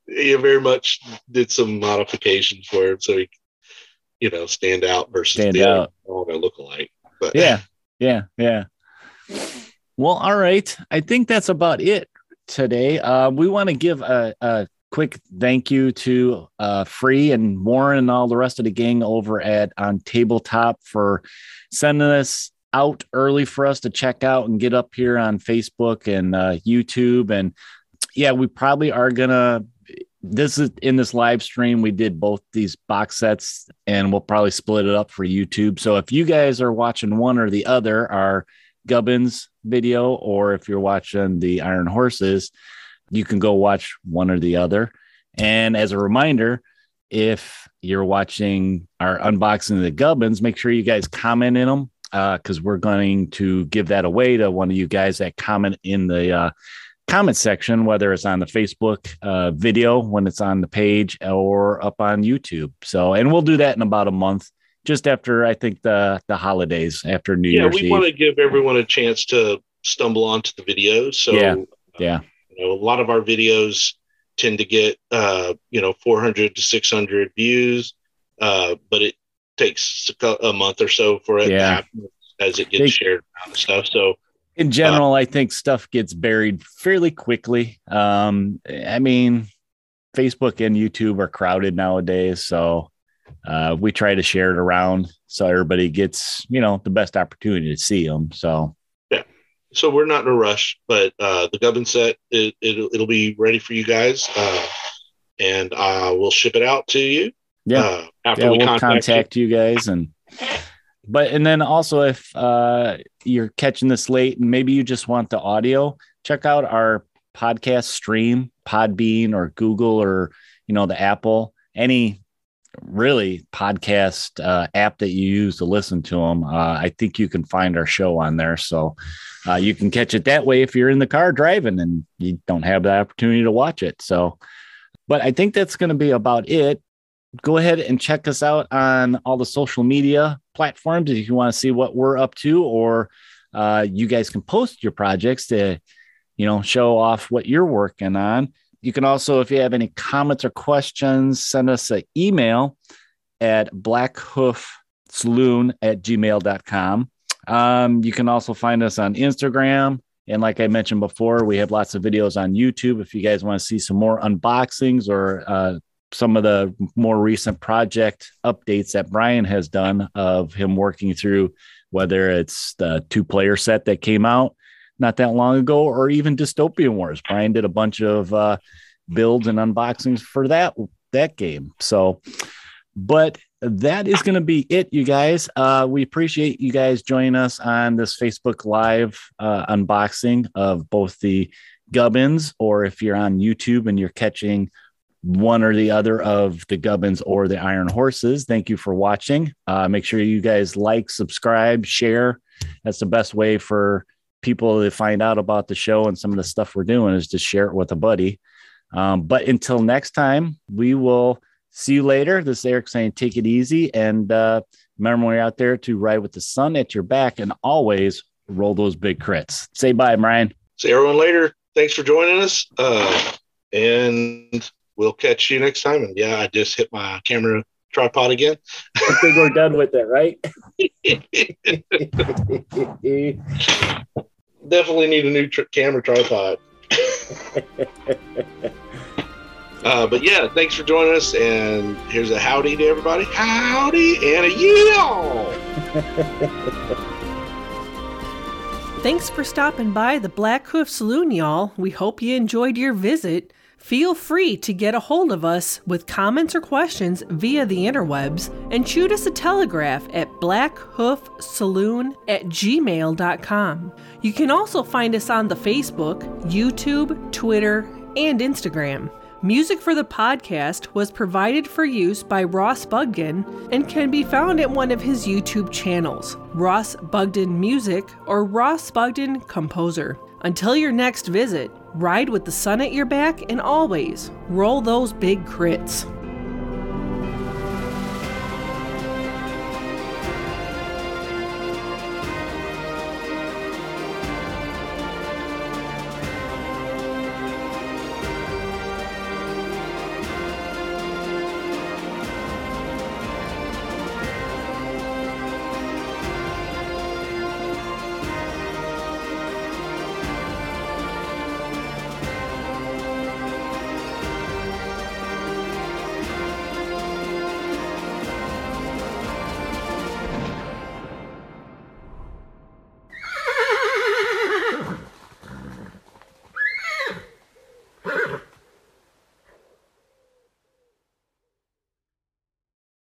you very much did some modifications for him, so he, you know, stand out versus Stand the out. all they look alike. But Yeah. Yeah. Yeah. Well, all right. I think that's about it today. Uh, we want to give a, a quick thank you to uh, Free and Warren and all the rest of the gang over at on Tabletop for sending us out early for us to check out and get up here on Facebook and uh, YouTube. And yeah, we probably are gonna. This is in this live stream. We did both these box sets, and we'll probably split it up for YouTube. So if you guys are watching one or the other, our Gubbins video, or if you're watching the Iron Horses, you can go watch one or the other. And as a reminder, if you're watching our unboxing of the Gubbins, make sure you guys comment in them because we're going to give that away to one of you guys that comment in the uh, comment section, whether it's on the Facebook uh, video when it's on the page or up on YouTube. So, and we'll do that in about a month, just after I think the the holidays after New yeah, Year's Yeah, we want to give everyone a chance to stumble onto the videos. So Yeah. Yeah. You know, a lot of our videos tend to get uh, you know 400 to 600 views, uh, but it takes a month or so for it to Yeah. happen as it gets They- shared around stuff. So in general, I think stuff gets buried fairly quickly. Um, I mean, Facebook and YouTube are crowded nowadays, so uh, we try to share it around so everybody gets you know the best opportunity to see them. So so we're not in a rush, but uh, the Gubbin set it, it'll, it'll be ready for you guys, uh, and uh, we'll ship it out to you. Yeah. uh, after yeah, we we'll contact, contact, you guys and but and then also if uh you're catching this late and maybe you just want the audio check out our podcast stream podbean or google or you know the apple any really podcast uh, app that you use to listen to them uh, i think you can find our show on there. So uh, you can catch it that way if you're in the car driving and you don't have the opportunity to watch it. So but i think that's going to be about it. Go ahead and check us out on all the social media platforms if you want to see what we're up to or uh, you guys can post your projects to you know show off what you're working on you can also if you have any comments or questions send us an email at blackhoofsaloon at gmail.com um, you can also find us on instagram And like I mentioned before, we have lots of videos on YouTube. If you guys want to see some more unboxings or uh, some of the more recent project updates that Brian has done of him working through whether it's the two player set that came out not that long ago or even Dystopian Wars. Brian did a bunch of uh, builds and unboxings for that that game. So, but that is going to be it, you guys. Uh, we appreciate you guys joining us on this Facebook Live uh, unboxing of both the Gubbins, or if you're on YouTube and you're catching one or the other of the Gubbins or the Iron Horses. Thank you for watching. Uh, make sure you guys like, subscribe, share. That's the best way for people to find out about the show and some of the stuff we're doing is to share it with a buddy. Um, but until next time, we will see you later. This is Eric saying, take it easy. And uh, remember when you're out there to ride with the sun at your back and always roll those big crits. Say bye, Brian. See everyone later. Thanks for joining us. Uh, and we'll catch you next time. And yeah, I just hit my camera tripod again. I think we're done with it, right? Definitely need a new tr- camera tripod. Uh, but yeah, thanks for joining us. And here's a howdy to everybody. Howdy and a yell. Thanks for stopping by the Blackhoof Saloon, y'all. We hope you enjoyed your visit. Feel free to get a hold of us with comments or questions via the interwebs and shoot us a telegraph at blackhoofsaloon at gmail.com. You can also find us on the Facebook, YouTube, Twitter, and Instagram. Music for the podcast was provided for use by Ross Bugden and can be found at one of his YouTube channels, Ross Bugden Music or Ross Bugden Composer. Until your next visit, ride with the sun at your back and always roll those big crits.